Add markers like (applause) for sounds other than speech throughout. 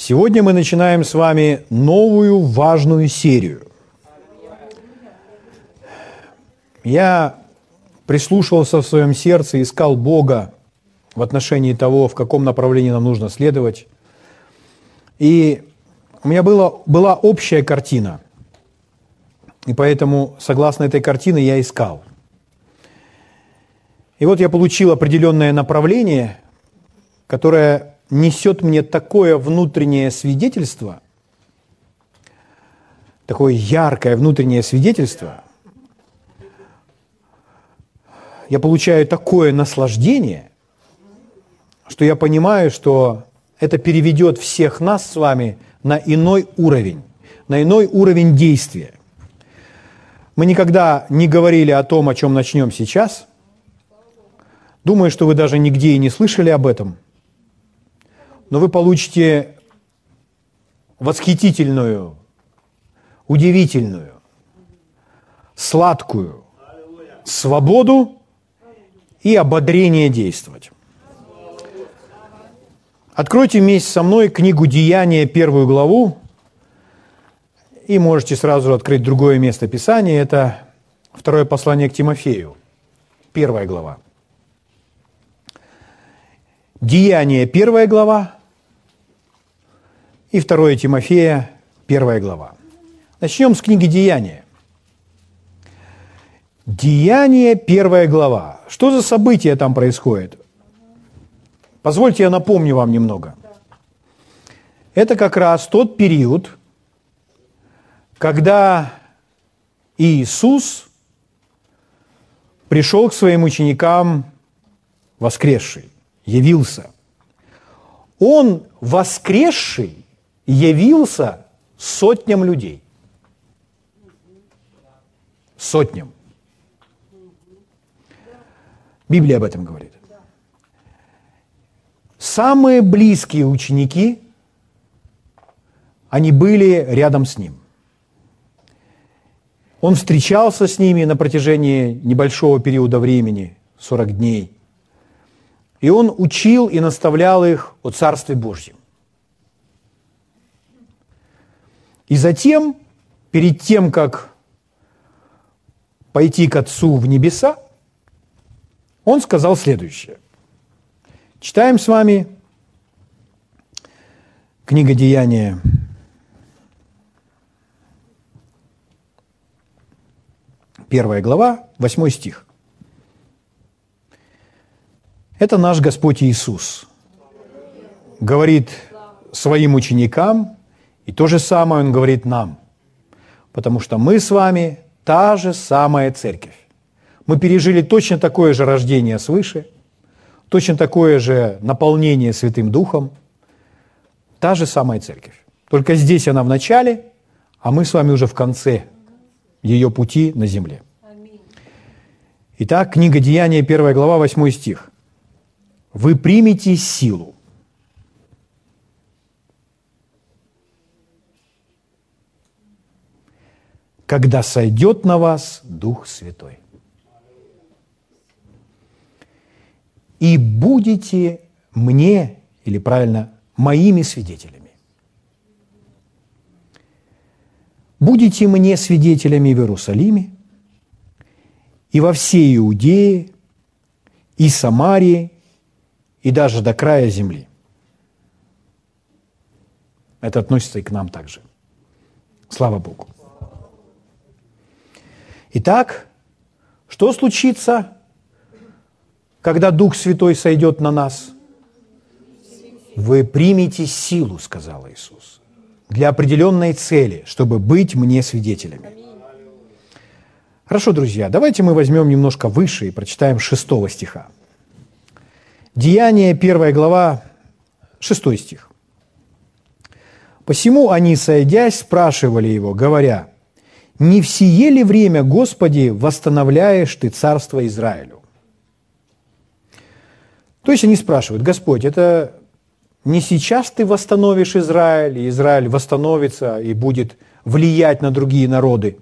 Сегодня мы начинаем с вами новую важную серию. Я прислушивался в своем сердце, искал Бога в отношении того, в каком направлении нам нужно следовать. И у меня была, была общая картина. И поэтому, согласно этой картине, я искал. И вот я получил определенное направление, которое несет мне такое внутреннее свидетельство, такое яркое внутреннее свидетельство, я получаю такое наслаждение, что я понимаю, что это переведет всех нас с вами на иной уровень, на иной уровень действия. Мы никогда не говорили о том, о чем начнем сейчас. Думаю, что вы даже нигде и не слышали об этом – но вы получите восхитительную, удивительную, сладкую свободу и ободрение действовать. Откройте вместе со мной книгу «Деяния», первую главу, и можете сразу открыть другое место Писания. Это второе послание к Тимофею, первая глава. «Деяния», первая глава, и 2 Тимофея, 1 глава. Начнем с книги «Деяния». Деяние, первая глава. Что за события там происходит? Позвольте я напомню вам немного. Это как раз тот период, когда Иисус пришел к своим ученикам воскресший, явился. Он воскресший явился сотням людей. Сотням. Библия об этом говорит. Самые близкие ученики, они были рядом с ним. Он встречался с ними на протяжении небольшого периода времени, 40 дней. И он учил и наставлял их о Царстве Божьем. И затем, перед тем, как пойти к Отцу в небеса, он сказал следующее. Читаем с вами книга Деяния, первая глава, восьмой стих. Это наш Господь Иисус говорит своим ученикам и то же самое Он говорит нам, потому что мы с вами та же самая церковь. Мы пережили точно такое же рождение свыше, точно такое же наполнение Святым Духом, та же самая церковь. Только здесь она в начале, а мы с вами уже в конце ее пути на земле. Итак, книга Деяния, 1 глава, 8 стих. «Вы примете силу, когда сойдет на вас Дух Святой. И будете мне, или правильно, моими свидетелями. Будете мне свидетелями в Иерусалиме и во всей Иудее, и Самарии, и даже до края земли. Это относится и к нам также. Слава Богу. Итак, что случится, когда Дух Святой сойдет на нас? Вы примете силу, сказал Иисус, для определенной цели, чтобы быть мне свидетелями. Хорошо, друзья, давайте мы возьмем немножко выше и прочитаем шестого стиха. Деяние, первая глава, шестой стих. «Посему они, сойдясь, спрашивали его, говоря, не в сие ли время, Господи, восстановляешь Ты царство Израилю? То есть они спрашивают, Господь, это не сейчас Ты восстановишь Израиль, и Израиль восстановится и будет влиять на другие народы?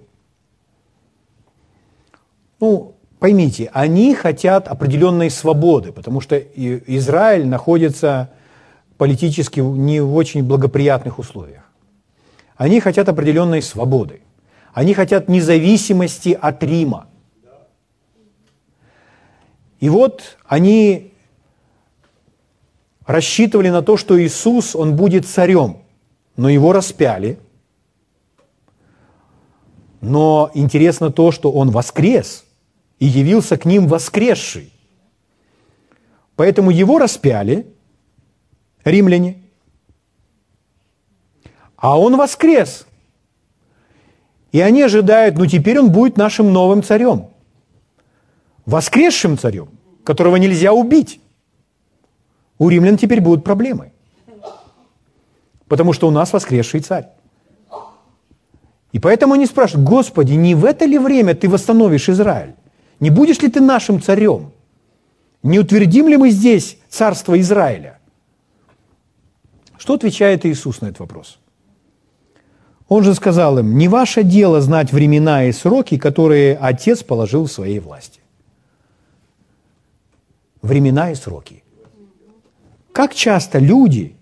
Ну, поймите, они хотят определенной свободы, потому что Израиль находится политически не в очень благоприятных условиях. Они хотят определенной свободы. Они хотят независимости от Рима. И вот они рассчитывали на то, что Иисус, Он будет царем, но Его распяли. Но интересно то, что Он воскрес и явился к ним воскресший. Поэтому Его распяли римляне, а Он воскрес. И они ожидают, ну теперь Он будет нашим новым царем, воскресшим царем, которого нельзя убить. У римлян теперь будут проблемы. Потому что у нас воскресший царь. И поэтому они спрашивают, Господи, не в это ли время ты восстановишь Израиль? Не будешь ли ты нашим царем? Не утвердим ли мы здесь царство Израиля? Что отвечает Иисус на этот вопрос? Он же сказал им, не ваше дело знать времена и сроки, которые Отец положил в своей власти. Времена и сроки. Как часто люди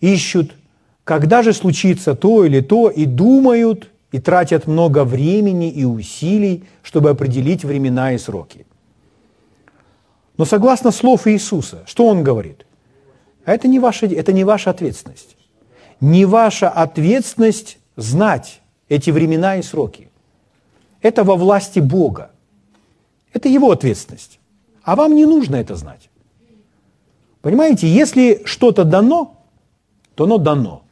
ищут, когда же случится то или то, и думают, и тратят много времени и усилий, чтобы определить времена и сроки. Но согласно слов Иисуса, что Он говорит? Это не ваша, это не ваша ответственность. Не ваша ответственность знать эти времена и сроки. Это во власти Бога. Это Его ответственность. А вам не нужно это знать. Понимаете, если что-то дано, то оно дано.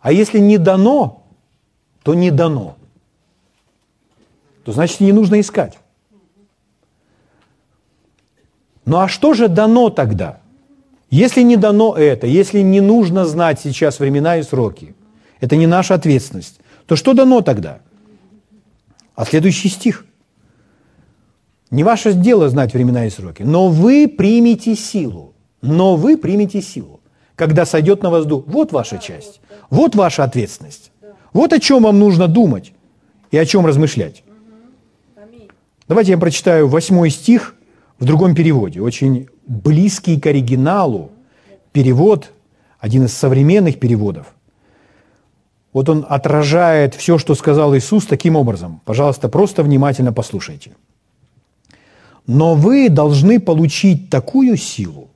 А если не дано, то не дано. То значит, не нужно искать. Ну а что же дано тогда? Если не дано это, если не нужно знать сейчас времена и сроки, это не наша ответственность, то что дано тогда? А следующий стих. Не ваше дело знать времена и сроки, но вы примете силу но вы примете силу, когда сойдет на воздух. Вот ваша часть, вот ваша ответственность. Вот о чем вам нужно думать и о чем размышлять. Давайте я прочитаю восьмой стих в другом переводе, очень близкий к оригиналу перевод, один из современных переводов. Вот он отражает все, что сказал Иисус таким образом. Пожалуйста, просто внимательно послушайте. Но вы должны получить такую силу,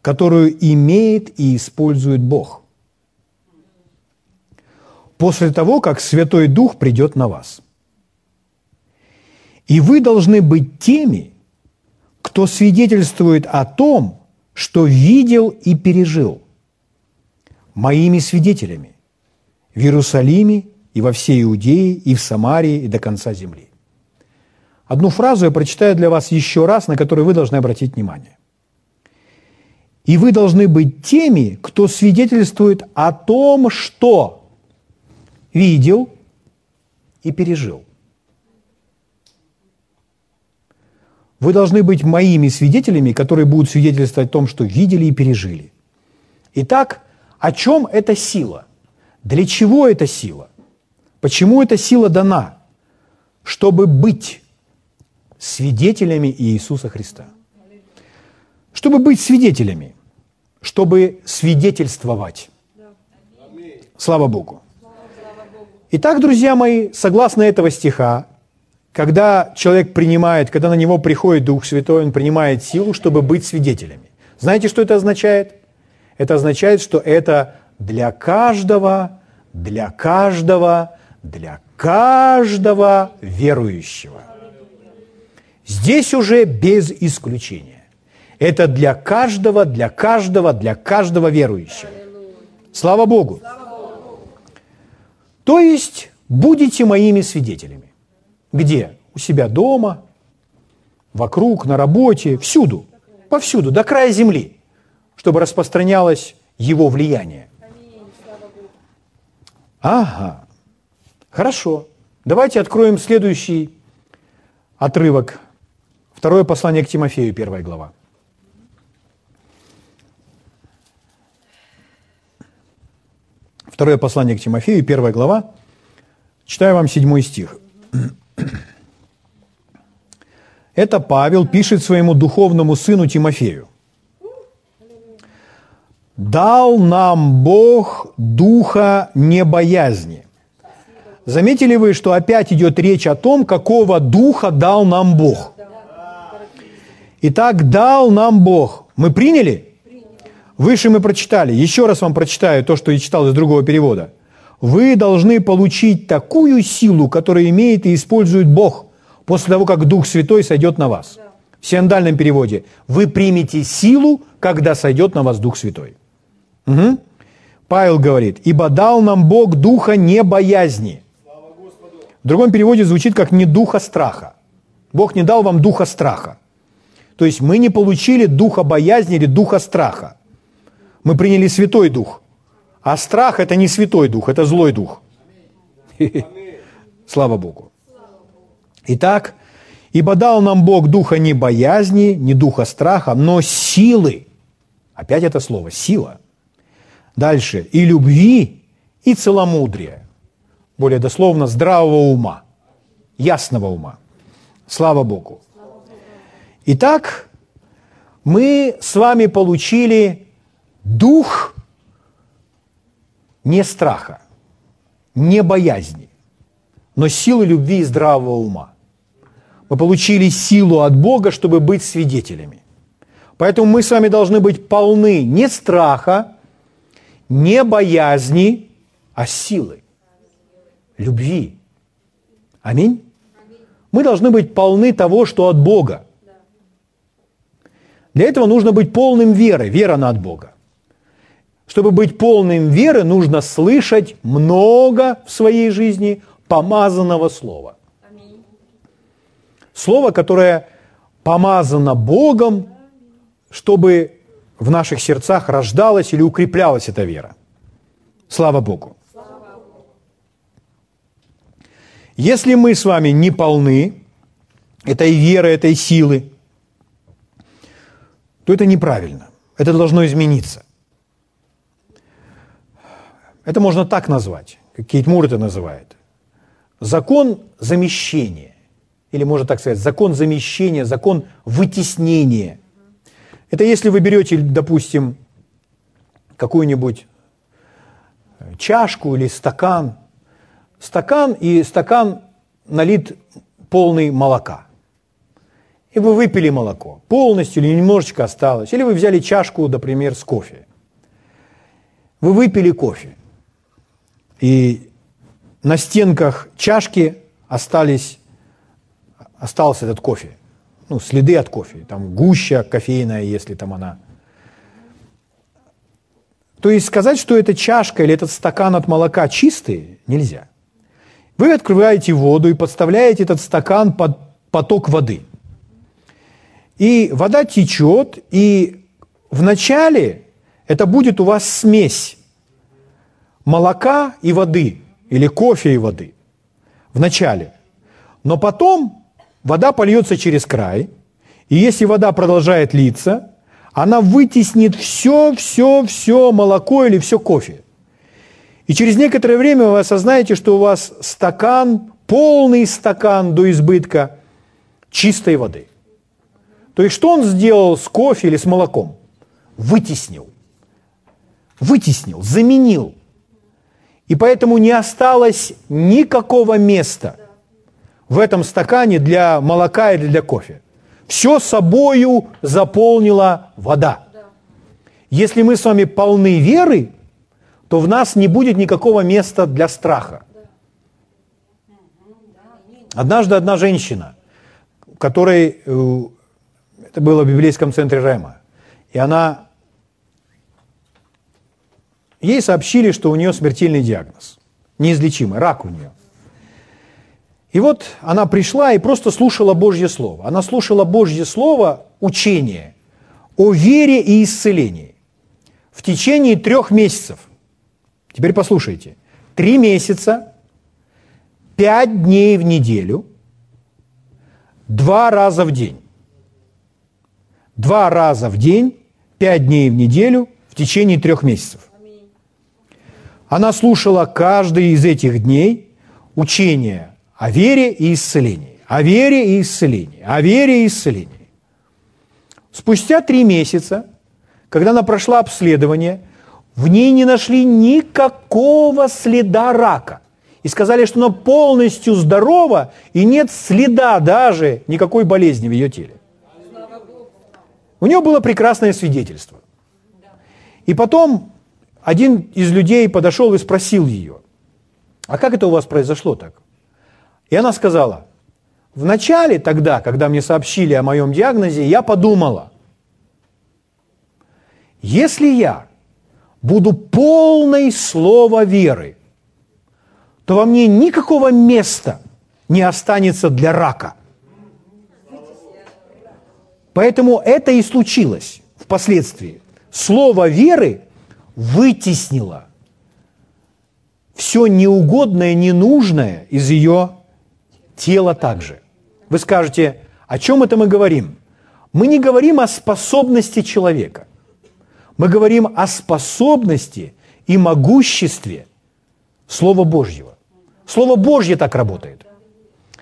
которую имеет и использует Бог. После того, как Святой Дух придет на вас. И вы должны быть теми, кто свидетельствует о том, что видел и пережил, моими свидетелями в Иерусалиме и во всей Иудее, и в Самарии, и до конца земли. Одну фразу я прочитаю для вас еще раз, на которую вы должны обратить внимание. И вы должны быть теми, кто свидетельствует о том, что видел и пережил. Вы должны быть моими свидетелями, которые будут свидетельствовать о том, что видели и пережили. Итак, о чем эта сила? Для чего эта сила? Почему эта сила дана? Чтобы быть свидетелями Иисуса Христа. Чтобы быть свидетелями чтобы свидетельствовать. Слава Богу. Итак, друзья мои, согласно этого стиха, когда человек принимает, когда на него приходит Дух Святой, он принимает силу, чтобы быть свидетелями. Знаете, что это означает? Это означает, что это для каждого, для каждого, для каждого верующего. Здесь уже без исключения. Это для каждого, для каждого, для каждого верующего. Слава Богу. То есть будете моими свидетелями. Где? У себя дома, вокруг, на работе, всюду, повсюду, до края земли, чтобы распространялось его влияние. Ага, хорошо. Давайте откроем следующий отрывок. Второе послание к Тимофею, первая глава. Второе послание к Тимофею, первая глава. Читаю вам седьмой стих. Это Павел пишет своему духовному сыну Тимофею. Дал нам Бог духа небоязни. Заметили вы, что опять идет речь о том, какого духа дал нам Бог? Итак, дал нам Бог. Мы приняли? Выше мы прочитали. Еще раз вам прочитаю то, что я читал из другого перевода. Вы должны получить такую силу, которую имеет и использует Бог после того, как Дух Святой сойдет на вас. В сиандальном переводе. Вы примете силу, когда сойдет на вас Дух Святой. Угу. Павел говорит, «Ибо дал нам Бог духа не боязни». В другом переводе звучит как «не духа страха». Бог не дал вам духа страха. То есть мы не получили духа боязни или духа страха. Мы приняли Святой Дух. А страх – это не Святой Дух, это злой Дух. (laughs) Слава Богу. Итак, ибо дал нам Бог духа не боязни, не духа страха, но силы. Опять это слово – сила. Дальше. И любви, и целомудрия. Более дословно, здравого ума, ясного ума. Слава Богу. Итак, мы с вами получили дух не страха, не боязни, но силы любви и здравого ума. Мы получили силу от Бога, чтобы быть свидетелями. Поэтому мы с вами должны быть полны не страха, не боязни, а силы, любви. Аминь. Мы должны быть полны того, что от Бога. Для этого нужно быть полным веры, вера на от Бога. Чтобы быть полным веры, нужно слышать много в своей жизни помазанного слова. Слово, которое помазано Богом, чтобы в наших сердцах рождалась или укреплялась эта вера. Слава Богу. Если мы с вами не полны этой веры, этой силы, то это неправильно. Это должно измениться. Это можно так назвать, как Кейт Мур это называет. Закон замещения, или можно так сказать, закон замещения, закон вытеснения. Это если вы берете, допустим, какую-нибудь чашку или стакан, стакан и стакан налит полный молока. И вы выпили молоко полностью или немножечко осталось. Или вы взяли чашку, например, с кофе. Вы выпили кофе. И на стенках чашки остались, остался этот кофе. Ну, следы от кофе. Там гуща кофейная, если там она. То есть сказать, что эта чашка или этот стакан от молока чистые, нельзя. Вы открываете воду и подставляете этот стакан под поток воды. И вода течет, и вначале это будет у вас смесь молока и воды, или кофе и воды в начале. Но потом вода польется через край, и если вода продолжает литься, она вытеснит все, все, все молоко или все кофе. И через некоторое время вы осознаете, что у вас стакан, полный стакан до избытка чистой воды. То есть что он сделал с кофе или с молоком? Вытеснил. Вытеснил, заменил. И поэтому не осталось никакого места в этом стакане для молока или для кофе. Все собою заполнила вода. Если мы с вами полны веры, то в нас не будет никакого места для страха. Однажды одна женщина, которой, э, это было в библейском центре Рема, и она Ей сообщили, что у нее смертельный диагноз, неизлечимый, рак у нее. И вот она пришла и просто слушала Божье Слово. Она слушала Божье Слово, учение о вере и исцелении в течение трех месяцев. Теперь послушайте. Три месяца, пять дней в неделю, два раза в день. Два раза в день, пять дней в неделю в течение трех месяцев. Она слушала каждый из этих дней учение о вере и исцелении, о вере и исцелении, о вере и исцелении. Спустя три месяца, когда она прошла обследование, в ней не нашли никакого следа рака. И сказали, что она полностью здорова, и нет следа даже никакой болезни в ее теле. У нее было прекрасное свидетельство. И потом один из людей подошел и спросил ее, а как это у вас произошло так? И она сказала, вначале тогда, когда мне сообщили о моем диагнозе, я подумала, если я буду полной слова веры, то во мне никакого места не останется для рака. Поэтому это и случилось впоследствии. Слово веры вытеснило все неугодное, ненужное из ее тела также. Вы скажете, о чем это мы говорим? Мы не говорим о способности человека. Мы говорим о способности и могуществе Слова Божьего. Слово Божье так работает.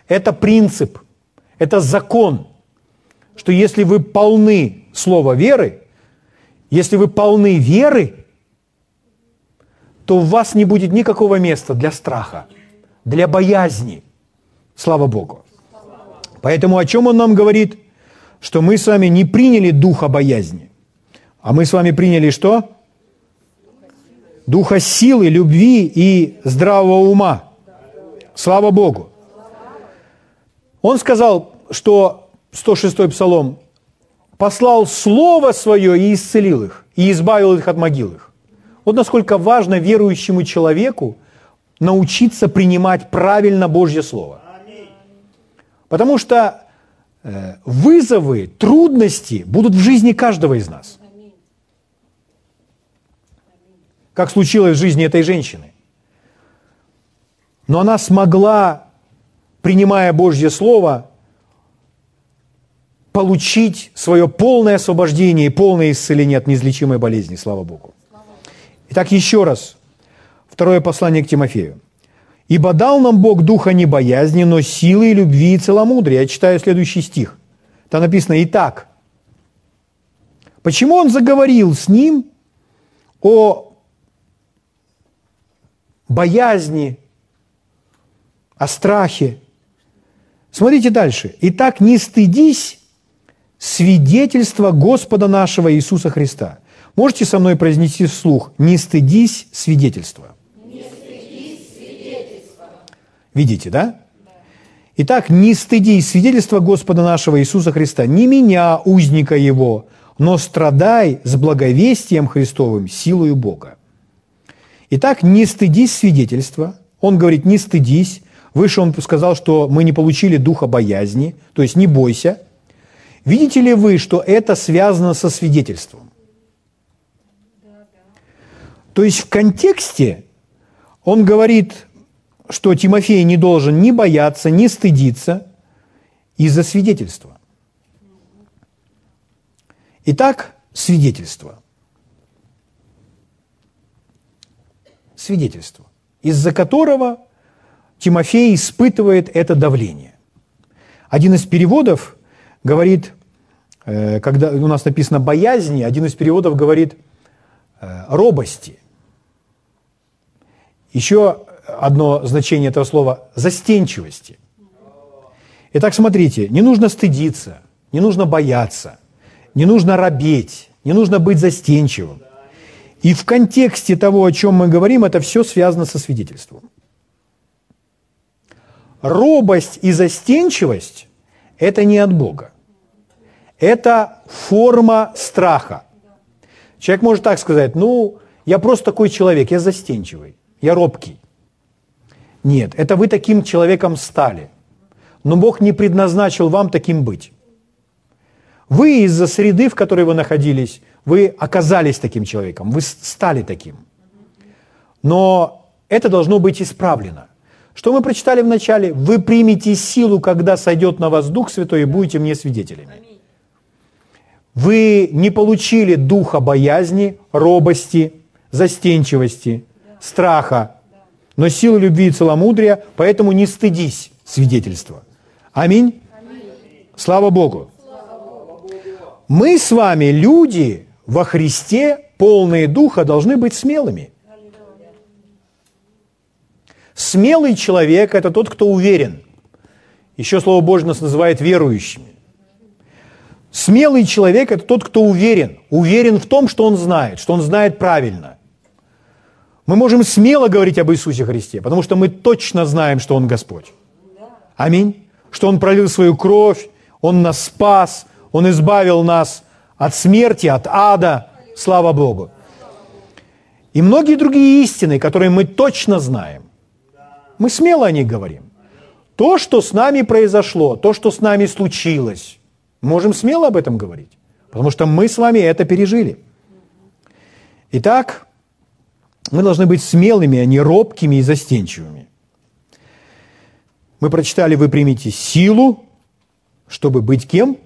Это принцип, это закон, что если вы полны слова веры, если вы полны веры, то у вас не будет никакого места для страха, для боязни. Слава Богу. Поэтому о чем он нам говорит? Что мы с вами не приняли духа боязни, а мы с вами приняли что? Духа силы, любви и здравого ума. Слава Богу. Он сказал, что 106-й псалом послал Слово Свое и исцелил их, и избавил их от могил их. Вот насколько важно верующему человеку научиться принимать правильно Божье Слово. Потому что э, вызовы, трудности будут в жизни каждого из нас. Как случилось в жизни этой женщины. Но она смогла, принимая Божье Слово, получить свое полное освобождение и полное исцеление от неизлечимой болезни. Слава Богу. Итак, еще раз. Второе послание к Тимофею. «Ибо дал нам Бог духа не боязни, но силы, любви и целомудрия». Я читаю следующий стих. Там написано «Итак». Почему он заговорил с ним о боязни, о страхе. Смотрите дальше. «Итак, не стыдись свидетельства Господа нашего Иисуса Христа». Можете со мной произнести вслух «Не стыдись свидетельства». Видите, да? Итак, не стыдись свидетельства Господа нашего Иисуса Христа, не меня, узника Его, но страдай с благовестием Христовым, силою Бога. Итак, не стыдись свидетельства. Он говорит, не стыдись, Выше он сказал, что мы не получили духа боязни, то есть не бойся. Видите ли вы, что это связано со свидетельством? То есть в контексте он говорит, что Тимофей не должен ни бояться, ни стыдиться из-за свидетельства. Итак, свидетельство. Свидетельство, из-за которого Тимофей испытывает это давление. Один из переводов говорит, э, когда у нас написано «боязни», один из переводов говорит э, «робости». Еще одно значение этого слова – «застенчивости». Итак, смотрите, не нужно стыдиться, не нужно бояться, не нужно робеть, не нужно быть застенчивым. И в контексте того, о чем мы говорим, это все связано со свидетельством робость и застенчивость – это не от Бога. Это форма страха. Человек может так сказать, ну, я просто такой человек, я застенчивый, я робкий. Нет, это вы таким человеком стали. Но Бог не предназначил вам таким быть. Вы из-за среды, в которой вы находились, вы оказались таким человеком, вы стали таким. Но это должно быть исправлено. Что мы прочитали в начале? Вы примете силу, когда сойдет на вас Дух Святой, и будете мне свидетелями. Вы не получили духа боязни, робости, застенчивости, страха, но силы любви и целомудрия, поэтому не стыдись свидетельства. Аминь. Слава Богу. Мы с вами люди во Христе полные духа, должны быть смелыми. Смелый человек – это тот, кто уверен. Еще Слово Божье нас называет верующими. Смелый человек – это тот, кто уверен. Уверен в том, что он знает, что он знает правильно. Мы можем смело говорить об Иисусе Христе, потому что мы точно знаем, что Он Господь. Аминь. Что Он пролил свою кровь, Он нас спас, Он избавил нас от смерти, от ада. Слава Богу. И многие другие истины, которые мы точно знаем. Мы смело о них говорим. То, что с нами произошло, то, что с нами случилось, можем смело об этом говорить, потому что мы с вами это пережили. Итак, мы должны быть смелыми, а не робкими и застенчивыми. Мы прочитали, вы примите силу, чтобы быть кем?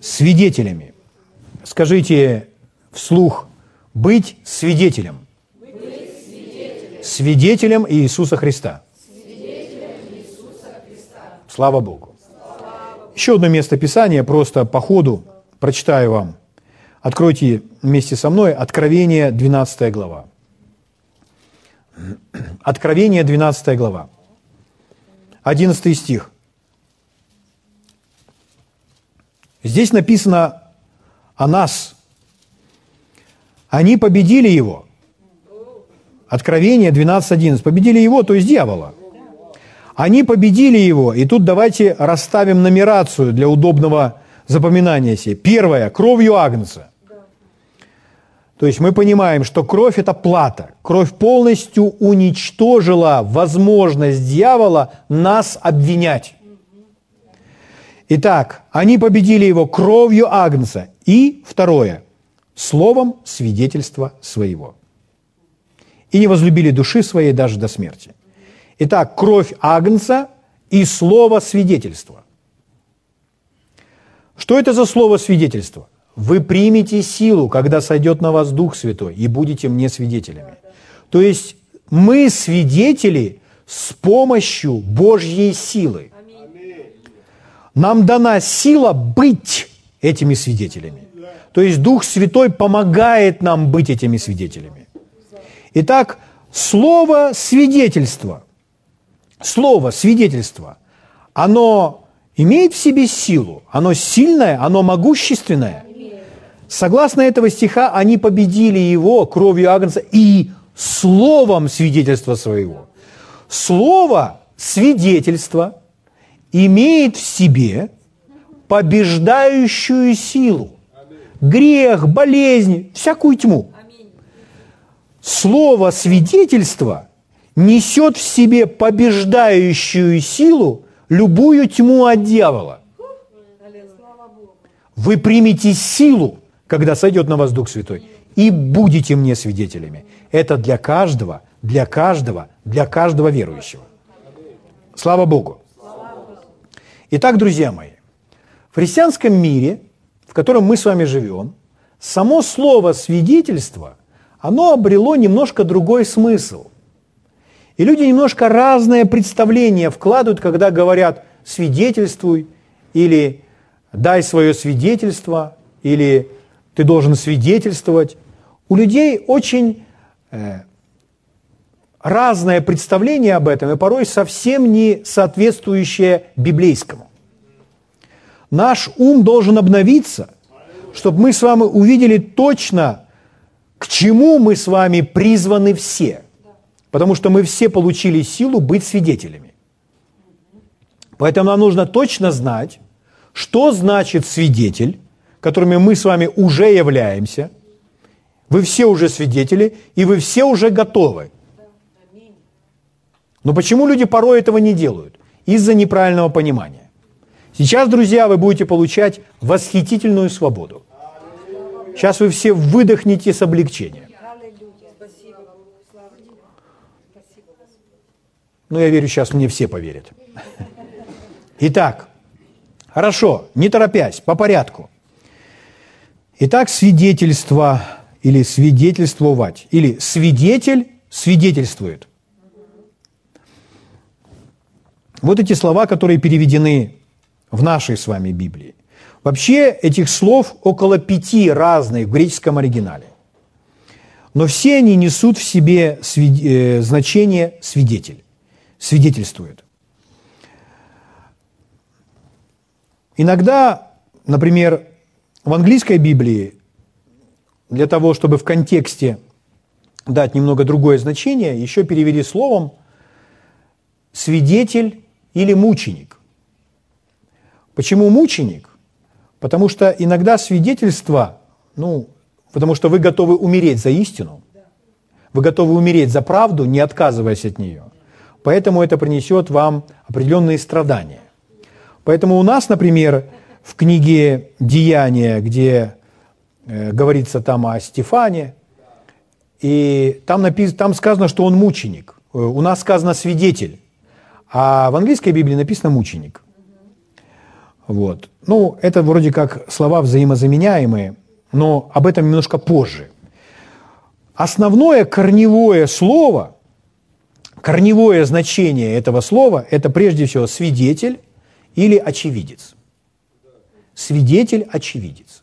Свидетелями. Скажите вслух, быть свидетелем. Быть свидетелем. свидетелем Иисуса Христа. Слава Богу. Еще одно место Писания, просто по ходу прочитаю вам. Откройте вместе со мной Откровение, 12 глава. Откровение, 12 глава. 11 стих. Здесь написано о нас. Они победили его. Откровение 12.11. Победили его, то есть дьявола. Они победили его. И тут давайте расставим нумерацию для удобного запоминания себе. Первое. Кровью Агнца. То есть мы понимаем, что кровь – это плата. Кровь полностью уничтожила возможность дьявола нас обвинять. Итак, они победили его кровью Агнца. И второе – словом свидетельства своего. И не возлюбили души своей даже до смерти. Итак, кровь Агнца и слово свидетельства. Что это за слово свидетельства? Вы примете силу, когда сойдет на вас Дух Святой, и будете мне свидетелями. То есть мы свидетели с помощью Божьей силы. Нам дана сила быть этими свидетелями. То есть Дух Святой помогает нам быть этими свидетелями. Итак, слово свидетельство, слово свидетельство, оно имеет в себе силу, оно сильное, оно могущественное. Согласно этого стиха, они победили его кровью Агнца и словом свидетельства своего. Слово свидетельство имеет в себе побеждающую силу. Грех, болезнь, всякую тьму. Слово свидетельство несет в себе побеждающую силу любую тьму от дьявола. Вы примете силу, когда сойдет на вас Дух Святой, и будете мне свидетелями. Это для каждого, для каждого, для каждого верующего. Слава Богу. Итак, друзья мои, в христианском мире, в котором мы с вами живем, само слово «свидетельство», оно обрело немножко другой смысл. И люди немножко разное представление вкладывают, когда говорят «свидетельствуй» или «дай свое свидетельство» или ты должен свидетельствовать. У людей очень э, разное представление об этом, и порой совсем не соответствующее библейскому. Наш ум должен обновиться, чтобы мы с вами увидели точно, к чему мы с вами призваны все. Потому что мы все получили силу быть свидетелями. Поэтому нам нужно точно знать, что значит свидетель, которыми мы с вами уже являемся. Вы все уже свидетели, и вы все уже готовы. Но почему люди порой этого не делают? Из-за неправильного понимания. Сейчас, друзья, вы будете получать восхитительную свободу. Сейчас вы все выдохнете с облегчением. Ну, я верю, сейчас мне все поверят. Итак, хорошо, не торопясь, по порядку. Итак, свидетельство или свидетельствовать, или свидетель свидетельствует. Вот эти слова, которые переведены в нашей с вами Библии. Вообще этих слов около пяти разных в греческом оригинале. но все они несут в себе э, значение свидетель, свидетельствует. Иногда, например, в английской Библии, для того, чтобы в контексте дать немного другое значение, еще перевели словом свидетель или мученик. Почему мученик? Потому что иногда свидетельство, ну, потому что вы готовы умереть за истину, вы готовы умереть за правду, не отказываясь от нее. Поэтому это принесет вам определенные страдания. Поэтому у нас, например, в книге «Деяния», где э, говорится там о Стефане, и там, напис... там сказано, что он мученик. Э, у нас сказано «свидетель», а в английской Библии написано «мученик». Вот. Ну, это вроде как слова взаимозаменяемые, но об этом немножко позже. Основное корневое слово, корневое значение этого слова – это прежде всего свидетель или очевидец. Свидетель-очевидец.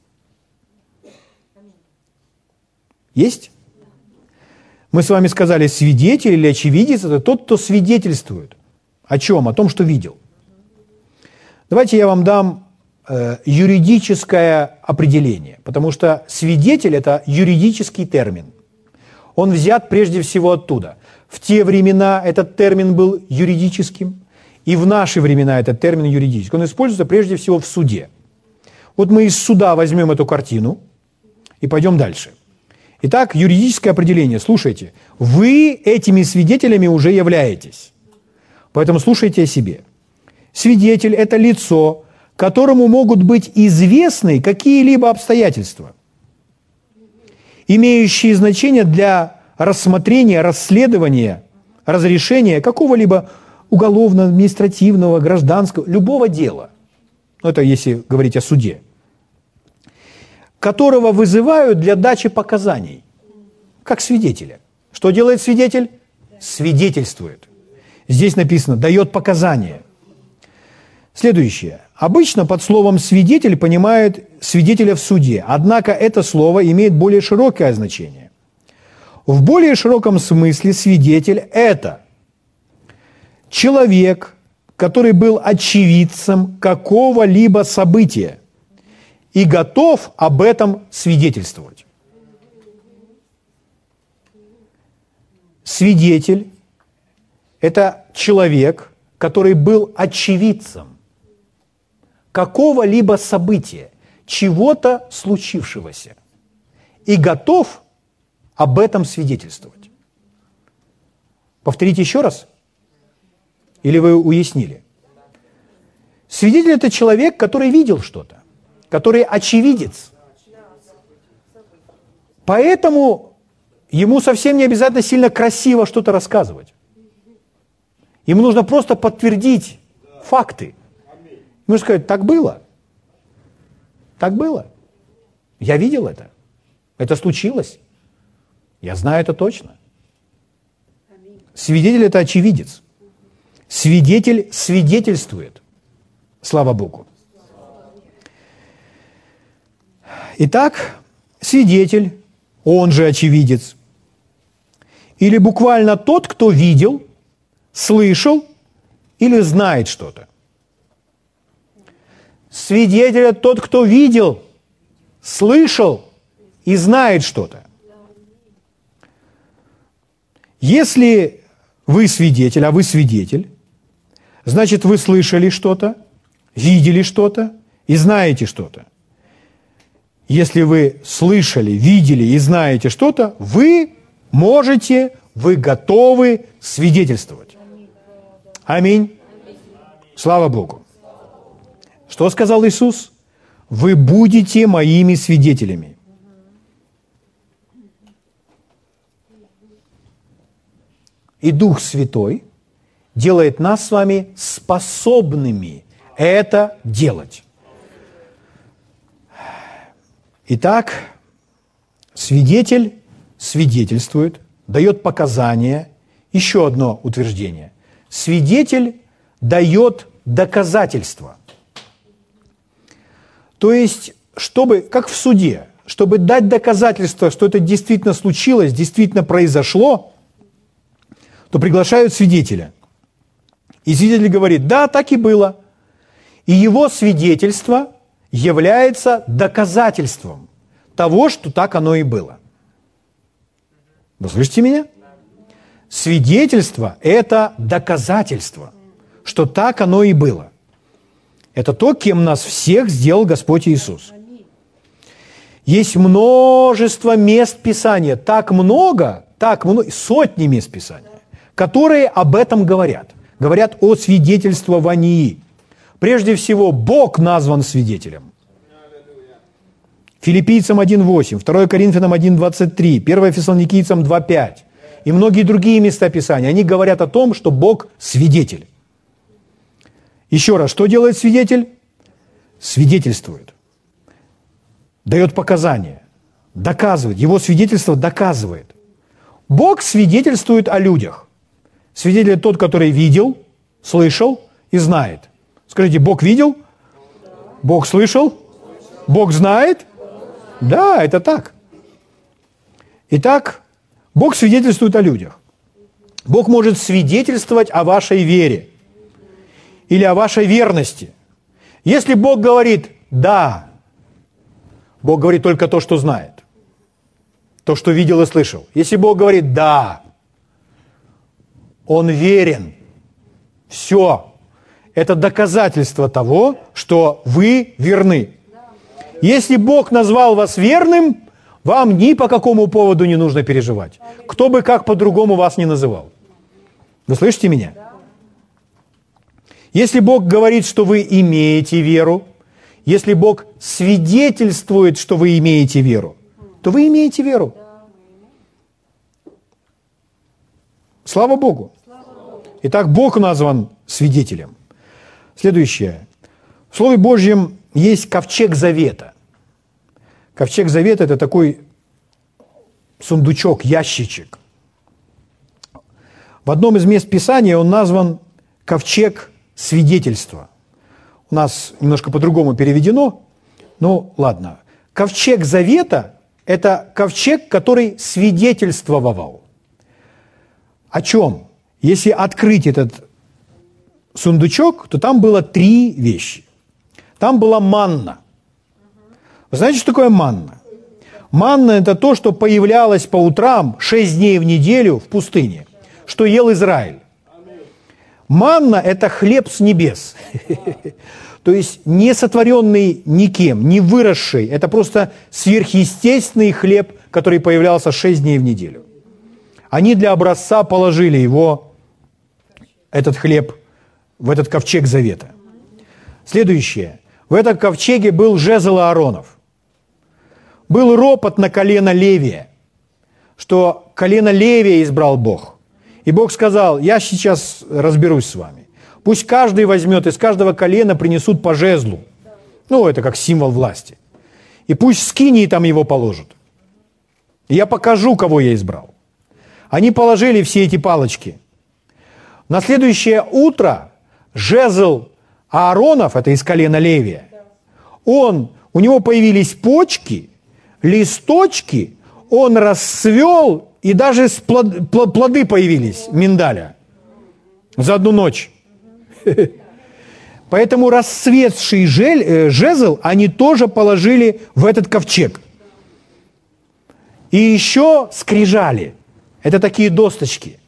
Есть? Мы с вами сказали, свидетель или очевидец – это тот, кто свидетельствует. О чем? О том, что видел. Давайте я вам дам э, юридическое определение, потому что свидетель – это юридический термин. Он взят прежде всего оттуда. В те времена этот термин был юридическим, и в наши времена этот термин юридический. Он используется прежде всего в суде. Вот мы из суда возьмем эту картину и пойдем дальше. Итак, юридическое определение. Слушайте, вы этими свидетелями уже являетесь. Поэтому слушайте о себе. Свидетель – это лицо, которому могут быть известны какие-либо обстоятельства, имеющие значение для рассмотрения, расследования, разрешения какого-либо уголовного, административного, гражданского, любого дела, ну это если говорить о суде, которого вызывают для дачи показаний, как свидетеля. Что делает свидетель? Свидетельствует. Здесь написано, дает показания. Следующее. Обычно под словом «свидетель» понимают свидетеля в суде, однако это слово имеет более широкое значение. В более широком смысле свидетель – это человек, который был очевидцем какого-либо события и готов об этом свидетельствовать. Свидетель – это человек, который был очевидцем какого-либо события, чего-то случившегося, и готов об этом свидетельствовать. Повторите еще раз – или вы уяснили? Свидетель – это человек, который видел что-то, который очевидец. Поэтому ему совсем не обязательно сильно красиво что-то рассказывать. Ему нужно просто подтвердить факты. Ему сказать, так было. Так было. Я видел это. Это случилось. Я знаю это точно. Свидетель – это очевидец. Свидетель свидетельствует. Слава Богу. Итак, свидетель, он же очевидец. Или буквально тот, кто видел, слышал или знает что-то. Свидетель – тот, кто видел, слышал и знает что-то. Если вы свидетель, а вы свидетель, Значит, вы слышали что-то, видели что-то и знаете что-то. Если вы слышали, видели и знаете что-то, вы можете, вы готовы свидетельствовать. Аминь. Слава Богу. Что сказал Иисус? Вы будете моими свидетелями. И Дух Святой – делает нас с вами способными это делать. Итак, свидетель свидетельствует, дает показания. Еще одно утверждение. Свидетель дает доказательства. То есть, чтобы, как в суде, чтобы дать доказательство, что это действительно случилось, действительно произошло, то приглашают свидетеля. И свидетель говорит, да, так и было. И его свидетельство является доказательством того, что так оно и было. Вы слышите меня? Свидетельство – это доказательство, что так оно и было. Это то, кем нас всех сделал Господь Иисус. Есть множество мест Писания, так много, так много, сотни мест Писания, которые об этом говорят. Говорят о свидетельствовании. Прежде всего, Бог назван свидетелем. Филиппийцам 1.8, 2 Коринфянам 1.23, 1 Фессалоникийцам 2.5 и многие другие места Писания, они говорят о том, что Бог свидетель. Еще раз, что делает свидетель? Свидетельствует. Дает показания, доказывает. Его свидетельство доказывает. Бог свидетельствует о людях. Свидетель тот, который видел, слышал и знает. Скажите, Бог видел? Бог слышал? Бог знает? Да, это так. Итак, Бог свидетельствует о людях. Бог может свидетельствовать о вашей вере или о вашей верности. Если Бог говорит «да», Бог говорит только то, что знает, то, что видел и слышал. Если Бог говорит «да», Он верен. Все. Это доказательство того, что вы верны. Если Бог назвал вас верным, вам ни по какому поводу не нужно переживать. Кто бы как по-другому вас не называл. Вы слышите меня? Если Бог говорит, что вы имеете веру, если Бог свидетельствует, что вы имеете веру, то вы имеете веру. Слава Богу. Итак, Бог назван свидетелем. Следующее. В Слове Божьем есть ковчег завета. Ковчег Завета – это такой сундучок, ящичек. В одном из мест Писания он назван ковчег свидетельства. У нас немножко по-другому переведено, ну ладно. Ковчег Завета – это ковчег, который свидетельствовал. О чем? Если открыть этот сундучок, то там было три вещи. Там была манна. Вы знаете, что такое манна? Манна – это то, что появлялось по утрам шесть дней в неделю в пустыне, что ел Израиль. Манна – это хлеб с небес. (laughs) То есть не сотворенный никем, не выросший. Это просто сверхъестественный хлеб, который появлялся шесть дней в неделю. Они для образца положили его, этот хлеб, в этот ковчег завета. Следующее. В этом ковчеге был жезл Ааронов был ропот на колено Левия, что колено Левия избрал Бог. И Бог сказал, я сейчас разберусь с вами. Пусть каждый возьмет, из каждого колена принесут по жезлу. Ну, это как символ власти. И пусть скинии там его положат. И я покажу, кого я избрал. Они положили все эти палочки. На следующее утро жезл Ааронов, это из колена Левия, он, у него появились почки – листочки он расцвел, и даже плоды появились миндаля за одну ночь. (laughs) Поэтому расцветший э, жезл они тоже положили в этот ковчег. И еще скрижали. Это такие досточки,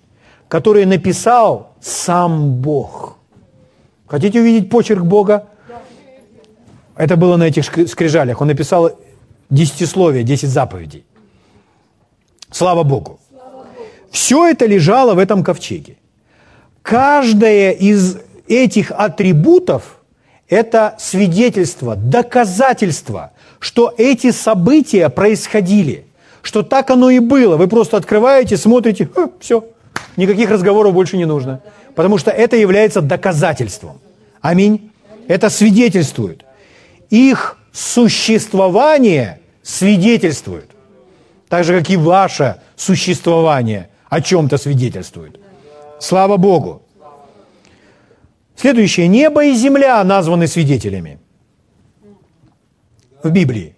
которые написал сам Бог. Хотите увидеть почерк Бога? Это было на этих скрижалях. Он написал десятисловие, десять заповедей. Слава Богу. Все это лежало в этом ковчеге. Каждое из этих атрибутов – это свидетельство, доказательство, что эти события происходили, что так оно и было. Вы просто открываете, смотрите, все, никаких разговоров больше не нужно. Потому что это является доказательством. Аминь. Это свидетельствует. Их существование свидетельствует. Так же, как и ваше существование о чем-то свидетельствует. Слава Богу. Следующее. Небо и земля названы свидетелями в Библии.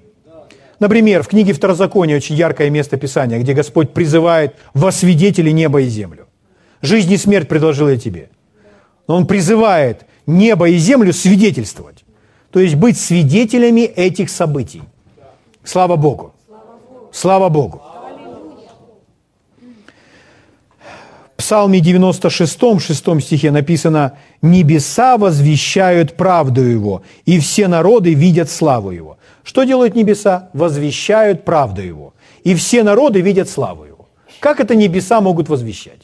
Например, в книге Второзакония очень яркое место Писания, где Господь призывает во свидетели небо и землю. Жизнь и смерть предложил я тебе. Но Он призывает небо и землю свидетельствовать. То есть быть свидетелями этих событий. Слава Богу. Слава Богу. В Псалме 96, 6 стихе написано «Небеса возвещают правду Его, и все народы видят славу Его». Что делают небеса? Возвещают правду Его. И все народы видят славу Его. Как это небеса могут возвещать?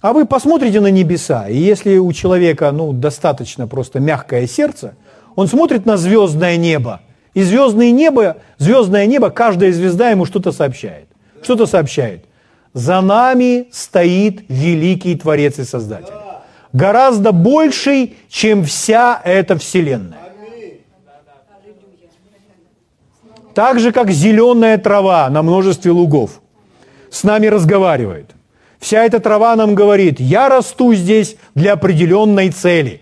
А вы посмотрите на небеса, и если у человека ну, достаточно просто мягкое сердце, он смотрит на звездное небо, и звездное небо, звездное небо, каждая звезда ему что-то сообщает. Что-то сообщает. За нами стоит великий Творец и Создатель. Гораздо больший, чем вся эта вселенная. Так же, как зеленая трава на множестве лугов с нами разговаривает. Вся эта трава нам говорит, я расту здесь для определенной цели,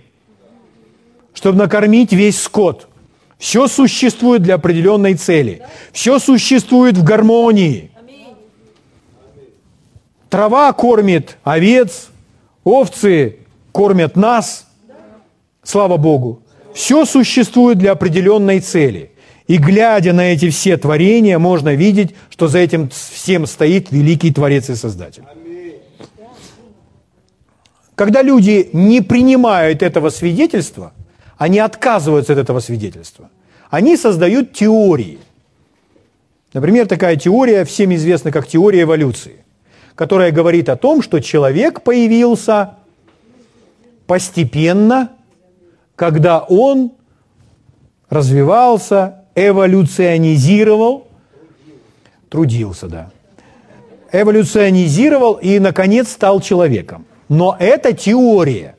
чтобы накормить весь скот. Все существует для определенной цели. Все существует в гармонии. Трава кормит овец, овцы кормят нас. Слава Богу. Все существует для определенной цели. И глядя на эти все творения, можно видеть, что за этим всем стоит великий Творец и Создатель. Когда люди не принимают этого свидетельства, они отказываются от этого свидетельства. Они создают теории. Например, такая теория всем известна как теория эволюции, которая говорит о том, что человек появился постепенно, когда он развивался, эволюционизировал, трудился, да, эволюционизировал и, наконец, стал человеком. Но это теория.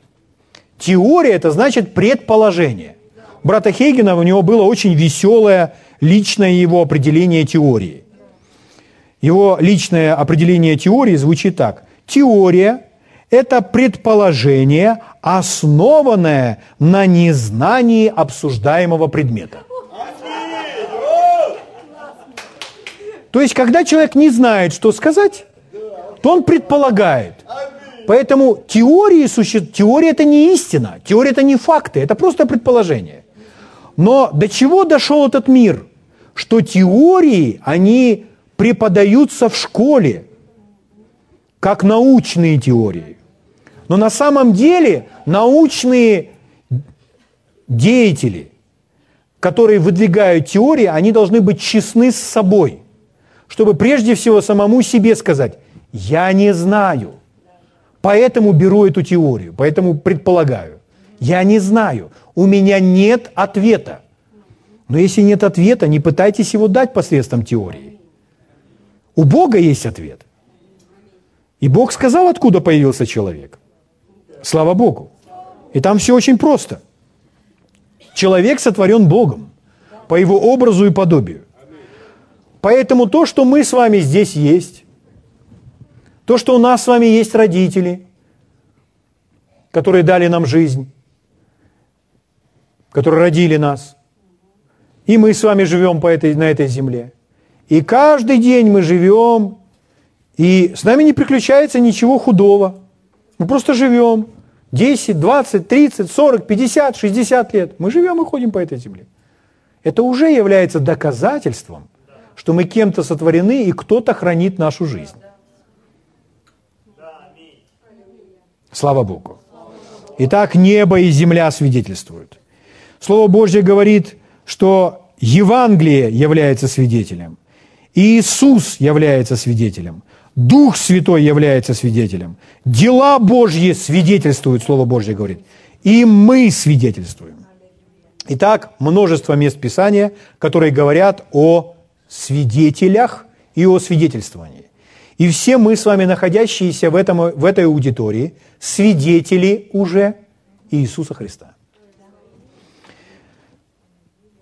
Теория – это значит предположение. Брата Хейгена у него было очень веселое личное его определение теории. Его личное определение теории звучит так. Теория – это предположение, основанное на незнании обсуждаемого предмета. То есть, когда человек не знает, что сказать, то он предполагает. Поэтому теории существуют. Теория – это не истина, теория – это не факты, это просто предположение. Но до чего дошел этот мир? Что теории, они преподаются в школе, как научные теории. Но на самом деле научные деятели, которые выдвигают теории, они должны быть честны с собой, чтобы прежде всего самому себе сказать, я не знаю, Поэтому беру эту теорию, поэтому предполагаю. Я не знаю, у меня нет ответа. Но если нет ответа, не пытайтесь его дать посредством теории. У Бога есть ответ. И Бог сказал, откуда появился человек. Слава Богу. И там все очень просто. Человек сотворен Богом по его образу и подобию. Поэтому то, что мы с вами здесь есть, то, что у нас с вами есть родители, которые дали нам жизнь, которые родили нас. И мы с вами живем по этой, на этой земле. И каждый день мы живем, и с нами не приключается ничего худого. Мы просто живем 10, 20, 30, 40, 50, 60 лет. Мы живем и ходим по этой земле. Это уже является доказательством, что мы кем-то сотворены, и кто-то хранит нашу жизнь. Слава Богу. Итак, небо и земля свидетельствуют. Слово Божье говорит, что Евангелие является свидетелем, Иисус является свидетелем, Дух Святой является свидетелем, дела Божьи свидетельствуют, Слово Божье говорит, и мы свидетельствуем. Итак, множество мест Писания, которые говорят о свидетелях и о свидетельствовании. И все мы с вами, находящиеся в, этом, в этой аудитории, свидетели уже Иисуса Христа.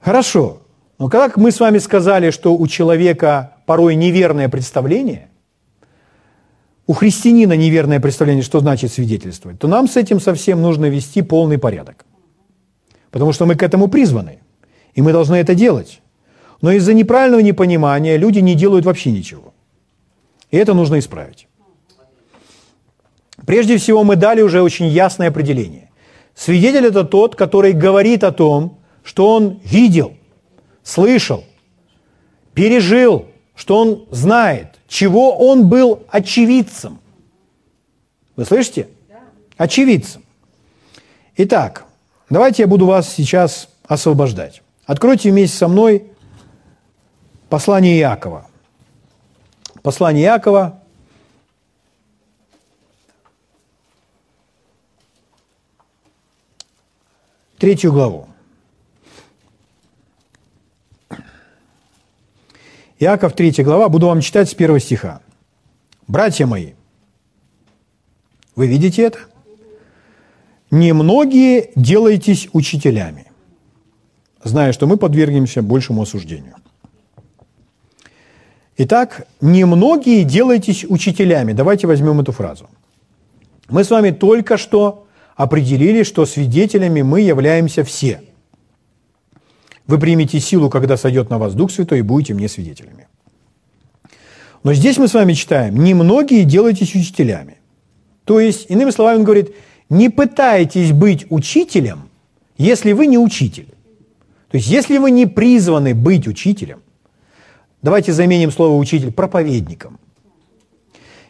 Хорошо. Но когда мы с вами сказали, что у человека порой неверное представление, у христианина неверное представление, что значит свидетельствовать, то нам с этим совсем нужно вести полный порядок. Потому что мы к этому призваны, и мы должны это делать. Но из-за неправильного непонимания люди не делают вообще ничего. И это нужно исправить. Прежде всего, мы дали уже очень ясное определение. Свидетель – это тот, который говорит о том, что он видел, слышал, пережил, что он знает, чего он был очевидцем. Вы слышите? Очевидцем. Итак, давайте я буду вас сейчас освобождать. Откройте вместе со мной послание Иакова. Послание Иакова, третью главу. Иаков, 3 глава, буду вам читать с первого стиха. «Братья мои, вы видите это? Немногие делаетесь учителями, зная, что мы подвергнемся большему осуждению. Итак, немногие делаетесь учителями. Давайте возьмем эту фразу. Мы с вами только что определили, что свидетелями мы являемся все. Вы примете силу, когда сойдет на вас Дух Святой, и будете мне свидетелями. Но здесь мы с вами читаем, немногие делаетесь учителями. То есть, иными словами, он говорит, не пытайтесь быть учителем, если вы не учитель. То есть, если вы не призваны быть учителем, давайте заменим слово учитель проповедником.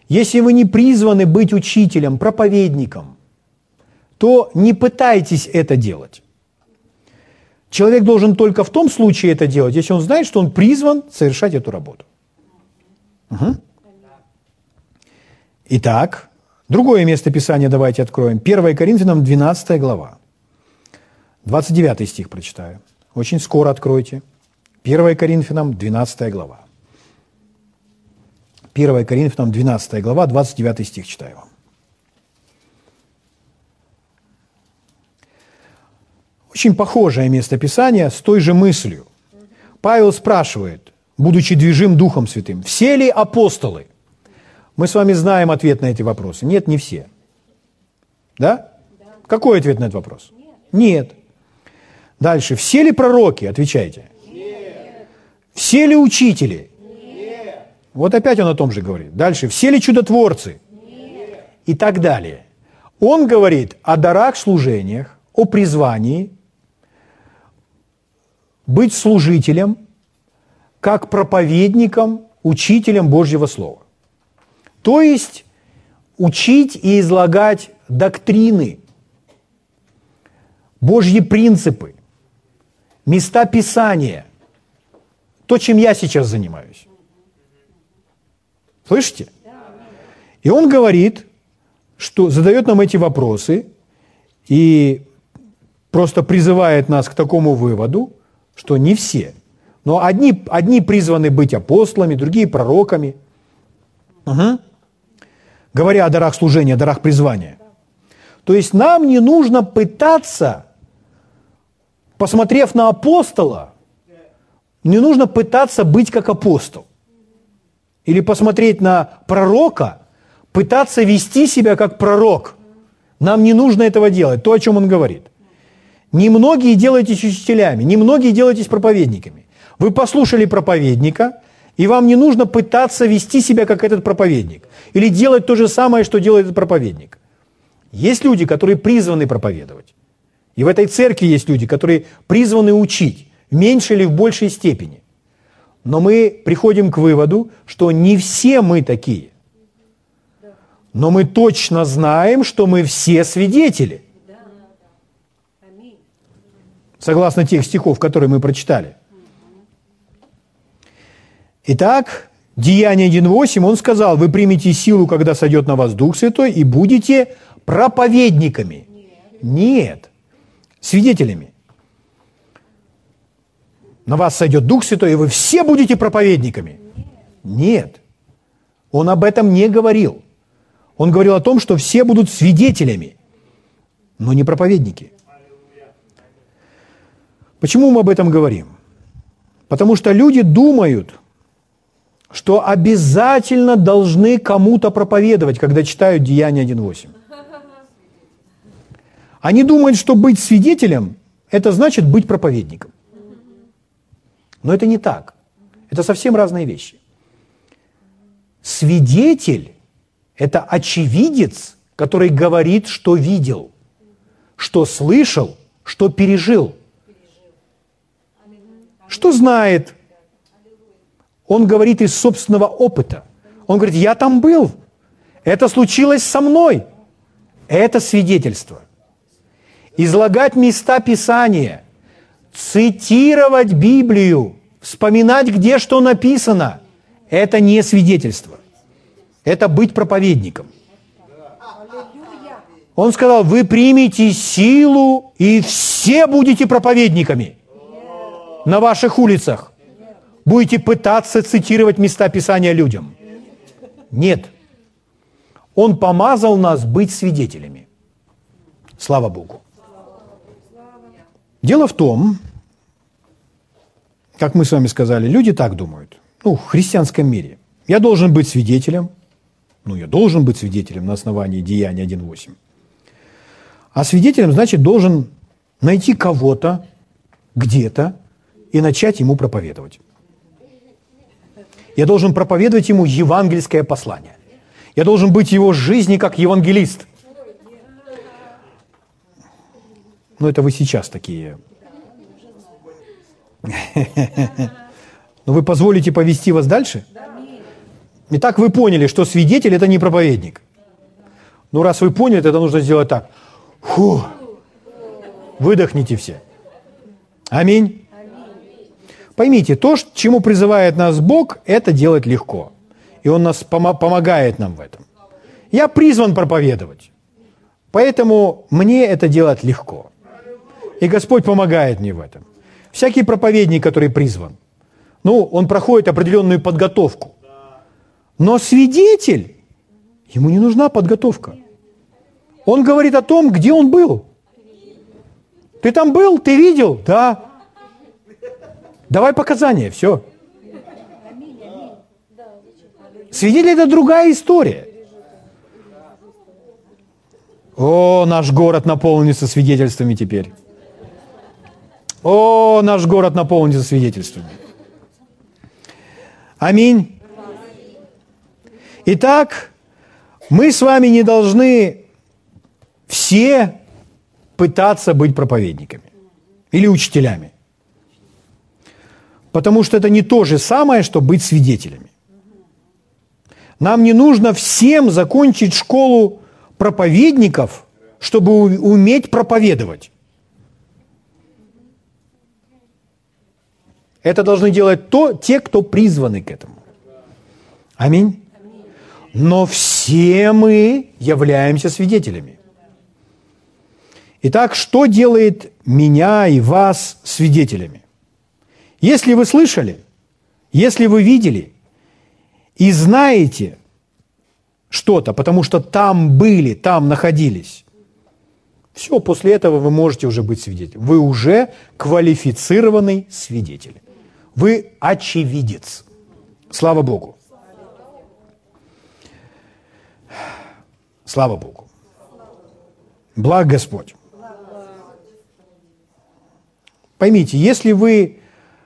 Если вы не призваны быть учителем, проповедником, то не пытайтесь это делать. Человек должен только в том случае это делать, если он знает, что он призван совершать эту работу. Угу. Итак, другое место Писания давайте откроем. 1 Коринфянам 12 глава. 29 стих прочитаю. Очень скоро откройте. 1 Коринфянам 12 глава. 1 Коринфянам 12 глава, 29 стих читаю вам. Очень похожее местописание с той же мыслью. Павел спрашивает, будучи движим Духом Святым, все ли апостолы? Мы с вами знаем ответ на эти вопросы. Нет, не все. Да? да. Какой ответ на этот вопрос? Нет. Нет. Дальше. Все ли пророки? Отвечайте. Все ли учители? Нет. Вот опять он о том же говорит. Дальше. Все ли чудотворцы? Нет. И так далее. Он говорит о дарах служениях, о призвании, быть служителем, как проповедником, учителем Божьего Слова. То есть учить и излагать доктрины, Божьи принципы, места Писания, то, чем я сейчас занимаюсь. Слышите? И он говорит, что задает нам эти вопросы и просто призывает нас к такому выводу, что не все. Но одни, одни призваны быть апостолами, другие пророками. Угу. Говоря о дарах служения, о дарах призвания. То есть нам не нужно пытаться, посмотрев на апостола, не нужно пытаться быть как апостол. Или посмотреть на пророка, пытаться вести себя как пророк. Нам не нужно этого делать, то, о чем он говорит. Немногие делаетесь учителями, немногие делаетесь проповедниками. Вы послушали проповедника, и вам не нужно пытаться вести себя как этот проповедник. Или делать то же самое, что делает этот проповедник. Есть люди, которые призваны проповедовать. И в этой церкви есть люди, которые призваны учить, в меньшей или в большей степени. Но мы приходим к выводу, что не все мы такие. Но мы точно знаем, что мы все свидетели согласно тех стихов, которые мы прочитали. Итак, Деяние 1.8, он сказал, вы примете силу, когда сойдет на вас Дух Святой, и будете проповедниками. Нет. Нет. Свидетелями. На вас сойдет Дух Святой, и вы все будете проповедниками. Нет. Он об этом не говорил. Он говорил о том, что все будут свидетелями, но не проповедники. Почему мы об этом говорим? Потому что люди думают, что обязательно должны кому-то проповедовать, когда читают Деяние 1.8. Они думают, что быть свидетелем – это значит быть проповедником. Но это не так. Это совсем разные вещи. Свидетель – это очевидец, который говорит, что видел, что слышал, что пережил, что знает. Он говорит из собственного опыта. Он говорит, я там был, это случилось со мной. Это свидетельство. Излагать места Писания, цитировать Библию, вспоминать, где что написано – это не свидетельство. Это быть проповедником. Он сказал, вы примете силу, и все будете проповедниками на ваших улицах. Будете пытаться цитировать места Писания людям. Нет. Он помазал нас быть свидетелями. Слава Богу. Дело в том, как мы с вами сказали, люди так думают – ну, в христианском мире. Я должен быть свидетелем, ну, я должен быть свидетелем на основании Деяния 1.8. А свидетелем, значит, должен найти кого-то где-то и начать ему проповедовать. Я должен проповедовать ему евангельское послание. Я должен быть его жизни как евангелист. Ну, это вы сейчас такие. Но вы позволите повести вас дальше? Итак, вы поняли, что свидетель – это не проповедник. Ну, раз вы поняли, тогда нужно сделать так. Фу. Выдохните все. Аминь. Поймите, то, чему призывает нас Бог, это делать легко. И Он нас пом- помогает нам в этом. Я призван проповедовать. Поэтому мне это делать легко. И Господь помогает мне в этом. Всякий проповедник, который призван – ну, он проходит определенную подготовку. Но свидетель, ему не нужна подготовка. Он говорит о том, где он был. Ты там был, ты видел? Да. Давай показания, все. Свидетель – это другая история. О, наш город наполнится свидетельствами теперь. О, наш город наполнится свидетельствами. Аминь. Итак, мы с вами не должны все пытаться быть проповедниками или учителями. Потому что это не то же самое, что быть свидетелями. Нам не нужно всем закончить школу проповедников, чтобы уметь проповедовать. Это должны делать то, те, кто призваны к этому. Аминь. Но все мы являемся свидетелями. Итак, что делает меня и вас свидетелями? Если вы слышали, если вы видели и знаете что-то, потому что там были, там находились, все, после этого вы можете уже быть свидетелем. Вы уже квалифицированный свидетель. Вы очевидец. Слава Богу. Слава Богу. Благ Господь. Поймите, если вы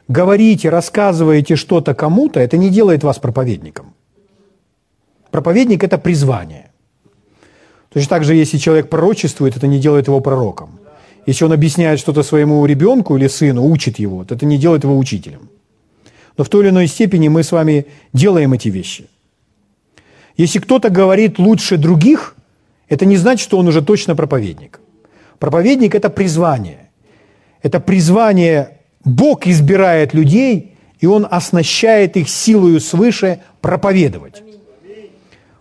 говорите, рассказываете что-то кому-то, это не делает вас проповедником. Проповедник – это призвание. Точно так же, если человек пророчествует, это не делает его пророком. Если он объясняет что-то своему ребенку или сыну, учит его, это не делает его учителем но в той или иной степени мы с вами делаем эти вещи. Если кто-то говорит лучше других, это не значит, что он уже точно проповедник. Проповедник – это призвание. Это призвание, Бог избирает людей, и Он оснащает их силою свыше проповедовать.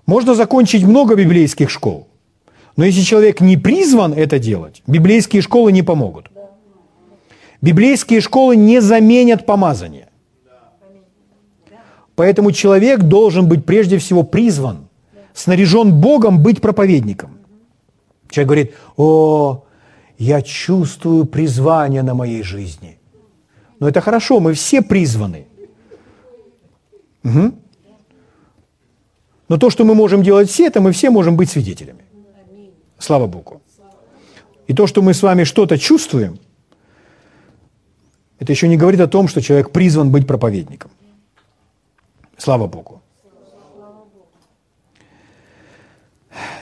Можно закончить много библейских школ, но если человек не призван это делать, библейские школы не помогут. Библейские школы не заменят помазание. Поэтому человек должен быть прежде всего призван, снаряжен Богом быть проповедником. Человек говорит, о, я чувствую призвание на моей жизни. Но это хорошо, мы все призваны. Угу. Но то, что мы можем делать все, это мы все можем быть свидетелями. Слава Богу. И то, что мы с вами что-то чувствуем, это еще не говорит о том, что человек призван быть проповедником. Слава Богу.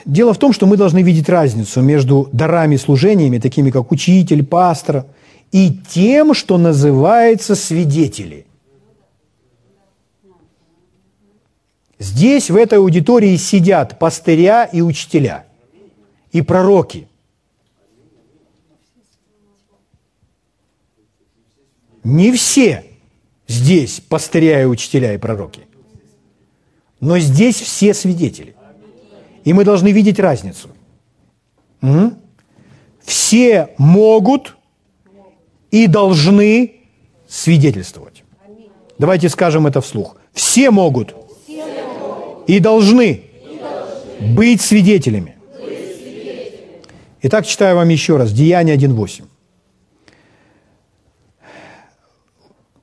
Дело в том, что мы должны видеть разницу между дарами служениями, такими как учитель, пастор, и тем, что называется свидетели. Здесь, в этой аудитории, сидят пастыря и учителя, и пророки. Не все здесь пастыря и учителя и пророки, но здесь все свидетели. И мы должны видеть разницу. Все могут и должны свидетельствовать. Давайте скажем это вслух. Все могут и должны быть свидетелями. Итак, читаю вам еще раз. Деяние 1.8.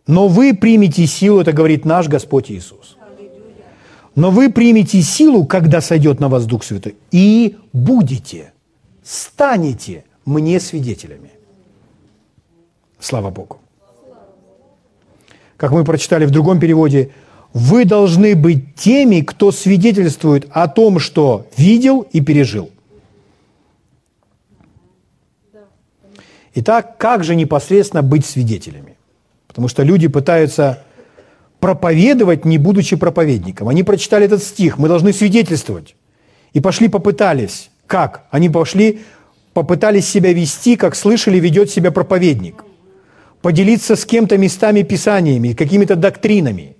Но вы примете силу, это говорит наш Господь Иисус. Но вы примете силу, когда сойдет на вас Дух Святой, и будете, станете мне свидетелями. Слава Богу. Как мы прочитали в другом переводе, вы должны быть теми, кто свидетельствует о том, что видел и пережил. Итак, как же непосредственно быть свидетелями? Потому что люди пытаются проповедовать, не будучи проповедником. Они прочитали этот стих, мы должны свидетельствовать. И пошли попытались. Как? Они пошли, попытались себя вести, как слышали, ведет себя проповедник. Поделиться с кем-то местами Писаниями, какими-то доктринами.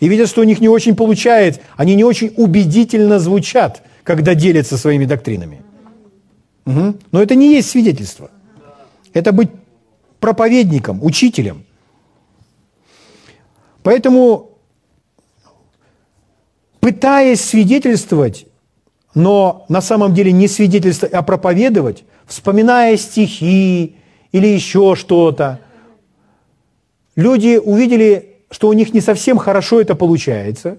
И видят, что у них не очень получается, они не очень убедительно звучат, когда делятся своими доктринами. Угу. Но это не есть свидетельство. Это быть проповедником, учителем – Поэтому, пытаясь свидетельствовать, но на самом деле не свидетельствовать, а проповедовать, вспоминая стихи или еще что-то, люди увидели, что у них не совсем хорошо это получается,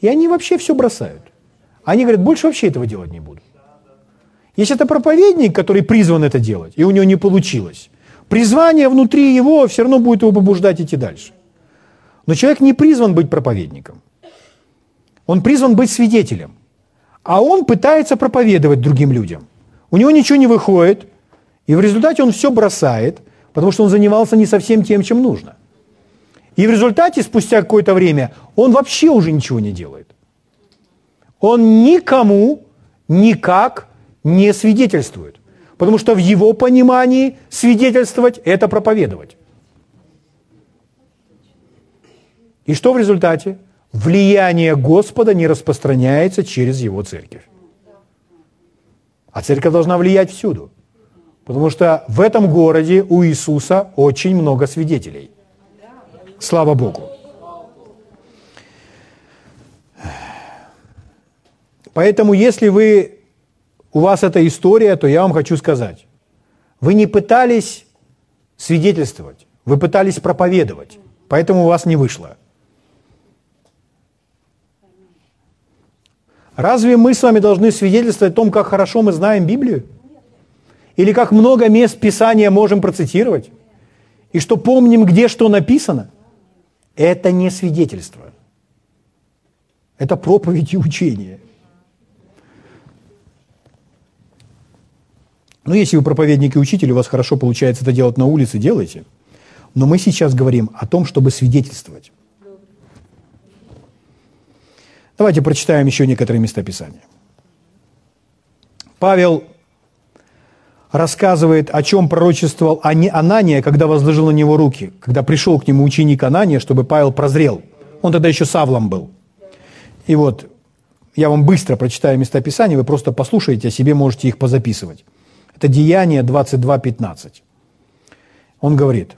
и они вообще все бросают. Они говорят, больше вообще этого делать не буду. Если это проповедник, который призван это делать, и у него не получилось, Призвание внутри его все равно будет его побуждать идти дальше. Но человек не призван быть проповедником. Он призван быть свидетелем. А он пытается проповедовать другим людям. У него ничего не выходит, и в результате он все бросает, потому что он занимался не совсем тем, чем нужно. И в результате, спустя какое-то время, он вообще уже ничего не делает. Он никому никак не свидетельствует. Потому что в его понимании свидетельствовать – это проповедовать. И что в результате? Влияние Господа не распространяется через его церковь. А церковь должна влиять всюду. Потому что в этом городе у Иисуса очень много свидетелей. Слава Богу. Поэтому, если вы у вас эта история, то я вам хочу сказать. Вы не пытались свидетельствовать, вы пытались проповедовать, поэтому у вас не вышло. Разве мы с вами должны свидетельствовать о том, как хорошо мы знаем Библию? Или как много мест Писания можем процитировать? И что помним, где что написано? Это не свидетельство. Это проповедь и учение – Ну, если вы проповедник и учитель, у вас хорошо получается это делать на улице, делайте. Но мы сейчас говорим о том, чтобы свидетельствовать. Давайте прочитаем еще некоторые места Писания. Павел рассказывает, о чем пророчествовал Анания, когда возложил на него руки, когда пришел к нему ученик Анания, чтобы Павел прозрел. Он тогда еще Савлом был. И вот я вам быстро прочитаю места Писания, вы просто послушаете, а себе можете их позаписывать. Это Деяние 22.15. Он говорит,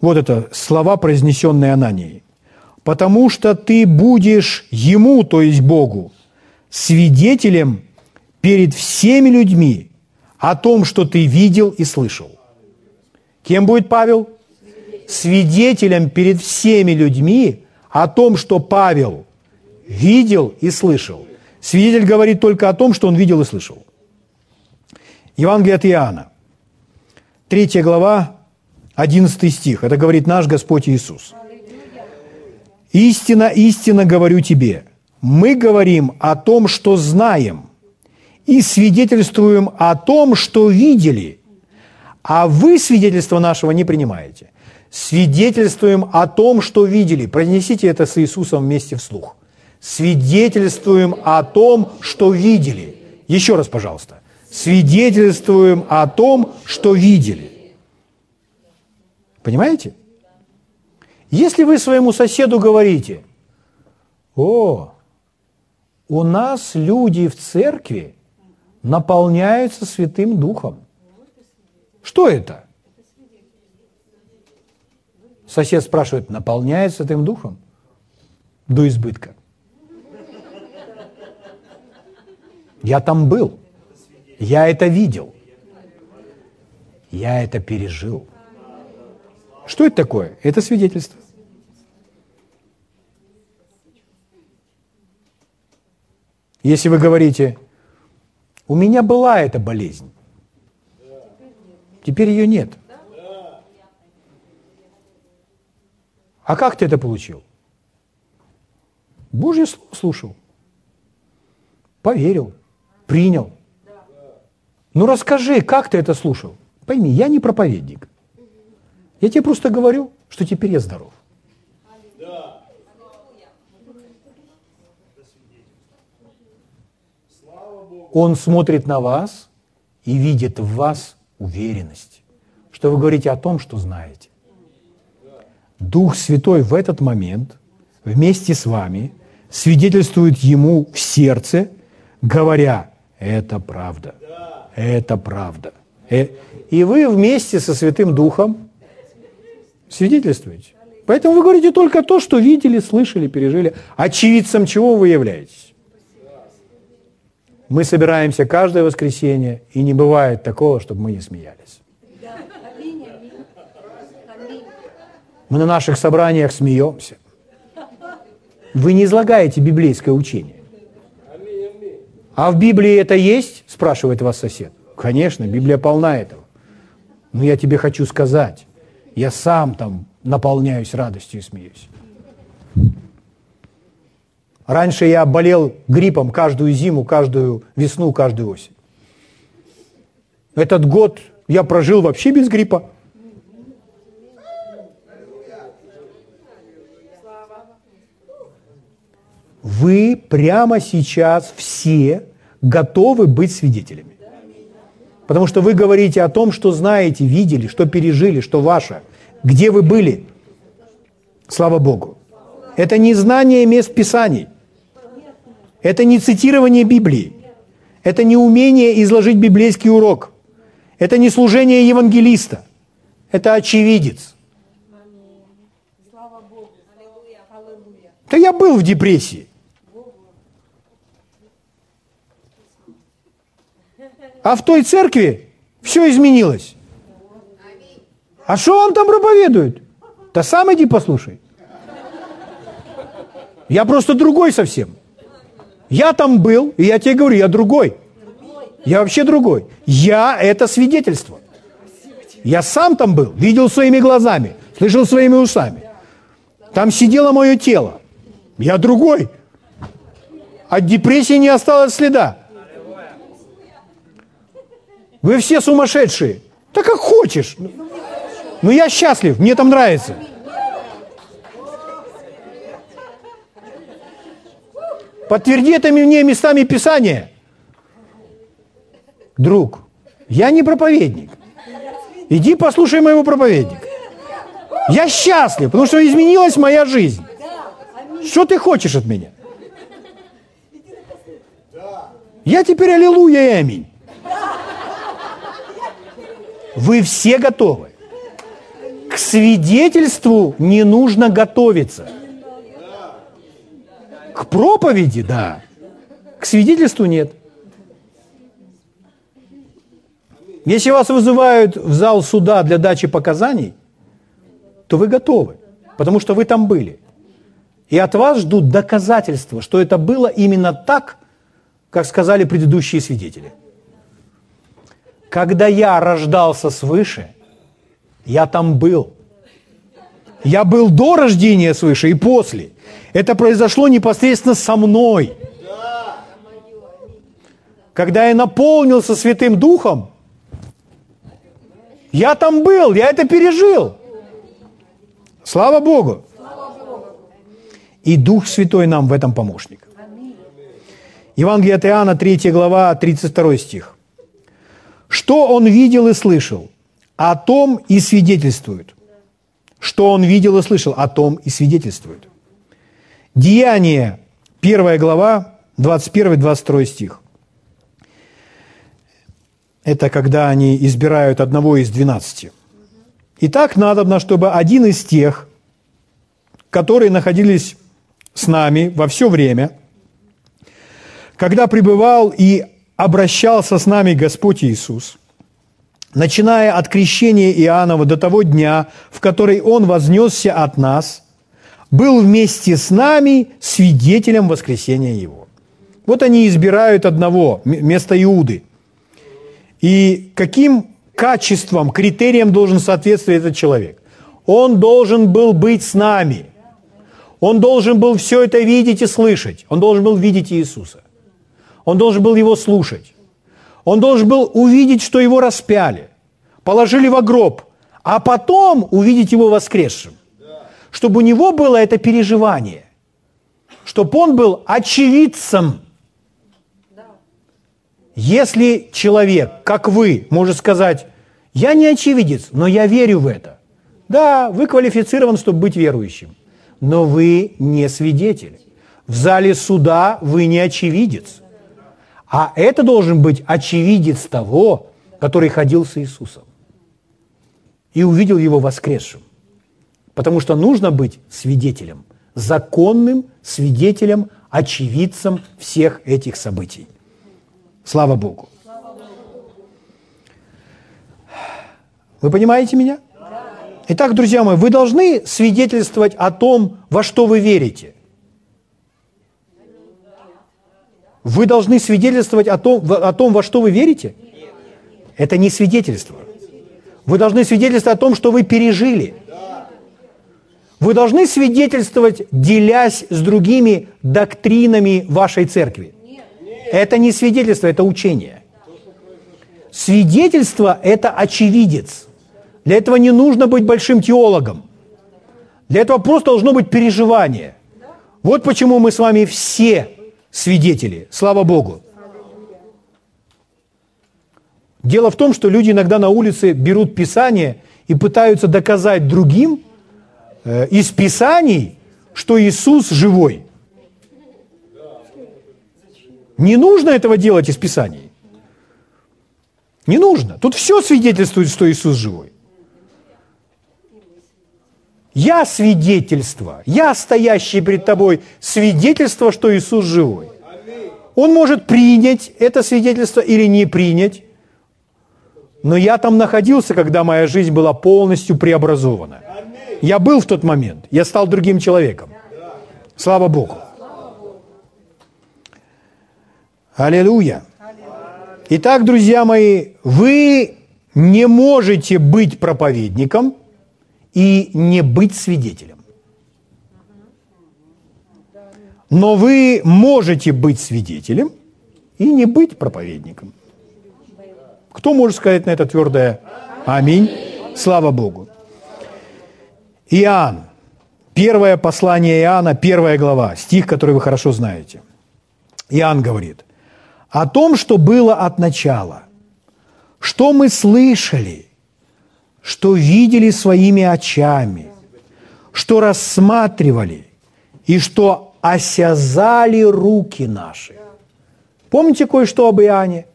вот это слова, произнесенные Ананией. «Потому что ты будешь Ему, то есть Богу, свидетелем перед всеми людьми о том, что ты видел и слышал». Кем будет Павел? Свидетелем перед всеми людьми о том, что Павел видел и слышал. Свидетель говорит только о том, что он видел и слышал. Евангелие от Иоанна, 3 глава, 11 стих. Это говорит наш Господь Иисус. «Истина, истина говорю тебе, мы говорим о том, что знаем, и свидетельствуем о том, что видели, а вы свидетельство нашего не принимаете. Свидетельствуем о том, что видели. Произнесите это с Иисусом вместе вслух. Свидетельствуем о том, что видели. Еще раз, пожалуйста. Свидетельствуем о том, что видели. Понимаете? Если вы своему соседу говорите, о, у нас люди в церкви наполняются Святым Духом. Что это? Сосед спрашивает, наполняется Святым Духом? До избытка. Я там был. Я это видел. Я это пережил. Что это такое? Это свидетельство. Если вы говорите, у меня была эта болезнь, теперь ее нет. А как ты это получил? Божье слово слушал. Поверил, принял. Ну расскажи, как ты это слушал? Пойми, я не проповедник. Я тебе просто говорю, что теперь я здоров. Он смотрит на вас и видит в вас уверенность, что вы говорите о том, что знаете. Дух Святой в этот момент вместе с вами свидетельствует ему в сердце, говоря, это правда, это правда. Э, и вы вместе со Святым Духом свидетельствуете. Поэтому вы говорите только то, что видели, слышали, пережили. Очевидцем чего вы являетесь? Мы собираемся каждое воскресенье, и не бывает такого, чтобы мы не смеялись. Мы на наших собраниях смеемся. Вы не излагаете библейское учение. А в Библии это есть? Спрашивает вас сосед. Конечно, Библия полна этого. Но я тебе хочу сказать, я сам там наполняюсь радостью и смеюсь. Раньше я болел гриппом каждую зиму, каждую весну, каждую осень. Этот год я прожил вообще без гриппа. Вы прямо сейчас все готовы быть свидетелями. Потому что вы говорите о том, что знаете, видели, что пережили, что ваше, где вы были. Слава Богу. Это не знание мест Писаний – это не цитирование Библии. Это не умение изложить библейский урок. Это не служение евангелиста. Это очевидец. Да я был в депрессии. А в той церкви все изменилось. А что он там проповедует? Да сам иди послушай. Я просто другой совсем. Я там был, и я тебе говорю, я другой. Я вообще другой. Я – это свидетельство. Я сам там был, видел своими глазами, слышал своими ушами. Там сидело мое тело. Я другой. От депрессии не осталось следа. Вы все сумасшедшие. Да как хочешь. Ну я счастлив, мне там нравится. Подтверди это мне местами Писания. Друг, я не проповедник. Иди послушай моего проповедника. Я счастлив, потому что изменилась моя жизнь. Что ты хочешь от меня? Я теперь аллилуйя и аминь. Вы все готовы. К свидетельству не нужно готовиться – к проповеди, да. К свидетельству нет. Если вас вызывают в зал суда для дачи показаний, то вы готовы, потому что вы там были. И от вас ждут доказательства, что это было именно так, как сказали предыдущие свидетели. Когда я рождался свыше, Я там был. Я был до рождения свыше и после. Это произошло непосредственно со мной. Когда я наполнился Святым Духом, я там был, я это пережил. Слава Богу. И Дух Святой нам в этом помощник. Евангелие от Иоанна, 3 глава, 32 стих. Что он видел и слышал, о том и свидетельствует. Что он видел и слышал, о том и свидетельствует. Деяние, 1 глава, 21-22 стих. Это когда они избирают одного из двенадцати. Итак, надобно, чтобы один из тех, которые находились с нами во все время, когда пребывал и обращался с нами Господь Иисус, начиная от крещения Иоаннова до того дня, в который Он вознесся от нас, был вместе с нами свидетелем воскресения Его. Вот они избирают одного, вместо Иуды. И каким качествам, критериям должен соответствовать этот человек? Он должен был быть с нами. Он должен был все это видеть и слышать. Он должен был видеть Иисуса. Он должен был его слушать. Он должен был увидеть, что его распяли, положили в гроб, а потом увидеть его воскресшим. Чтобы у него было это переживание, чтобы он был очевидцем. Если человек, как вы, может сказать, я не очевидец, но я верю в это. Да, вы квалифицирован, чтобы быть верующим, но вы не свидетель. В зале суда вы не очевидец. А это должен быть очевидец того, который ходил с Иисусом и увидел его воскресшим. Потому что нужно быть свидетелем, законным свидетелем, очевидцем всех этих событий. Слава Богу. Вы понимаете меня? Итак, друзья мои, вы должны свидетельствовать о том, во что вы верите – Вы должны свидетельствовать о том, о том, во что вы верите? Это не свидетельство. Вы должны свидетельствовать о том, что вы пережили. Вы должны свидетельствовать, делясь с другими доктринами вашей церкви. Это не свидетельство, это учение. Свидетельство – это очевидец. Для этого не нужно быть большим теологом. Для этого просто должно быть переживание. Вот почему мы с вами все свидетели. Слава Богу. Дело в том, что люди иногда на улице берут Писание и пытаются доказать другим э, из Писаний, что Иисус живой. Не нужно этого делать из Писаний. Не нужно. Тут все свидетельствует, что Иисус живой. Я свидетельство, я стоящий перед тобой свидетельство, что Иисус живой. Он может принять это свидетельство или не принять, но я там находился, когда моя жизнь была полностью преобразована. Я был в тот момент, я стал другим человеком. Слава Богу. Аллилуйя. Итак, друзья мои, вы не можете быть проповедником – и не быть свидетелем. Но вы можете быть свидетелем и не быть проповедником. Кто может сказать на это твердое «Аминь»? Слава Богу. Иоанн. Первое послание Иоанна, первая глава, стих, который вы хорошо знаете. Иоанн говорит, о том, что было от начала, что мы слышали – что видели своими очами, что рассматривали и что осязали руки наши. Помните кое-что об Иоанне?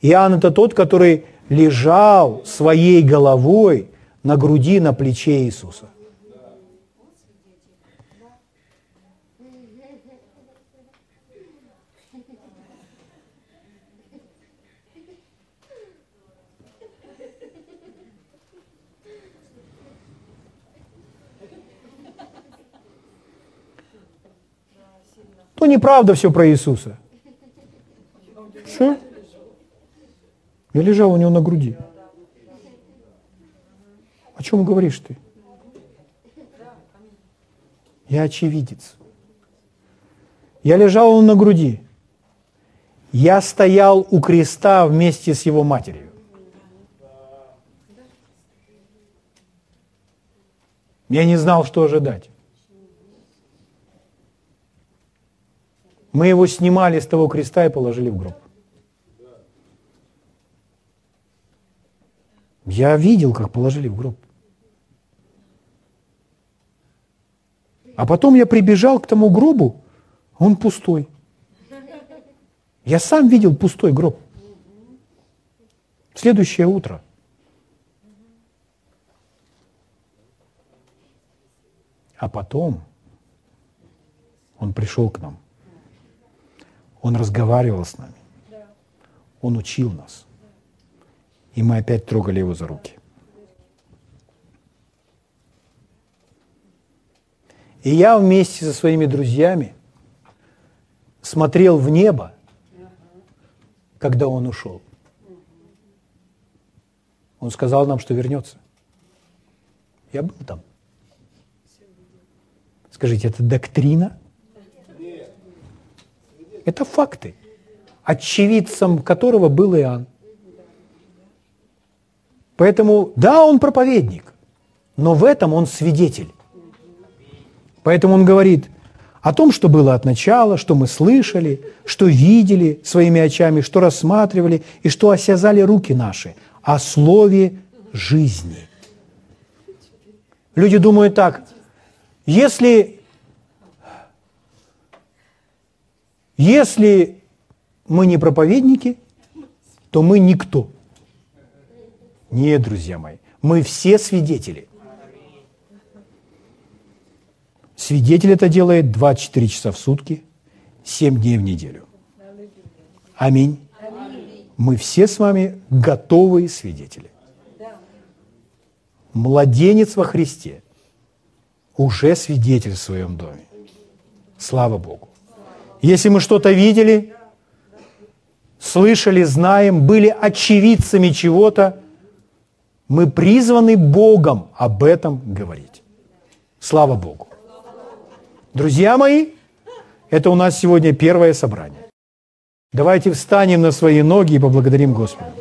Иоанн – это тот, который лежал своей головой на груди, на плече Иисуса. То неправда все про Иисуса. Что? Я лежал у него на груди. О чем говоришь ты? Я очевидец. Я лежал он на груди. Я стоял у креста вместе с его матерью. Я не знал, что ожидать. Мы его снимали с того креста и положили в гроб. Я видел, как положили в гроб. А потом я прибежал к тому гробу, он пустой. Я сам видел пустой гроб. Следующее утро. А потом он пришел к нам. Он разговаривал с нами. Он учил нас. И мы опять трогали его за руки. И я вместе со своими друзьями смотрел в небо, когда он ушел. Он сказал нам, что вернется. Я был там. Скажите, это доктрина? Это факты, очевидцем которого был Иоанн. Поэтому, да, он проповедник, но в этом он свидетель. Поэтому он говорит о том, что было от начала, что мы слышали, что видели своими очами, что рассматривали и что осязали руки наши, о слове жизни. Люди думают так, если, если мы не проповедники, то мы никто. Нет, друзья мои, мы все свидетели. Свидетель это делает 24 часа в сутки, 7 дней в неделю. Аминь. Мы все с вами готовые свидетели. Младенец во Христе уже свидетель в своем доме. Слава Богу. Если мы что-то видели, слышали, знаем, были очевидцами чего-то, мы призваны Богом об этом говорить. Слава Богу. Друзья мои, это у нас сегодня первое собрание. Давайте встанем на свои ноги и поблагодарим Господа.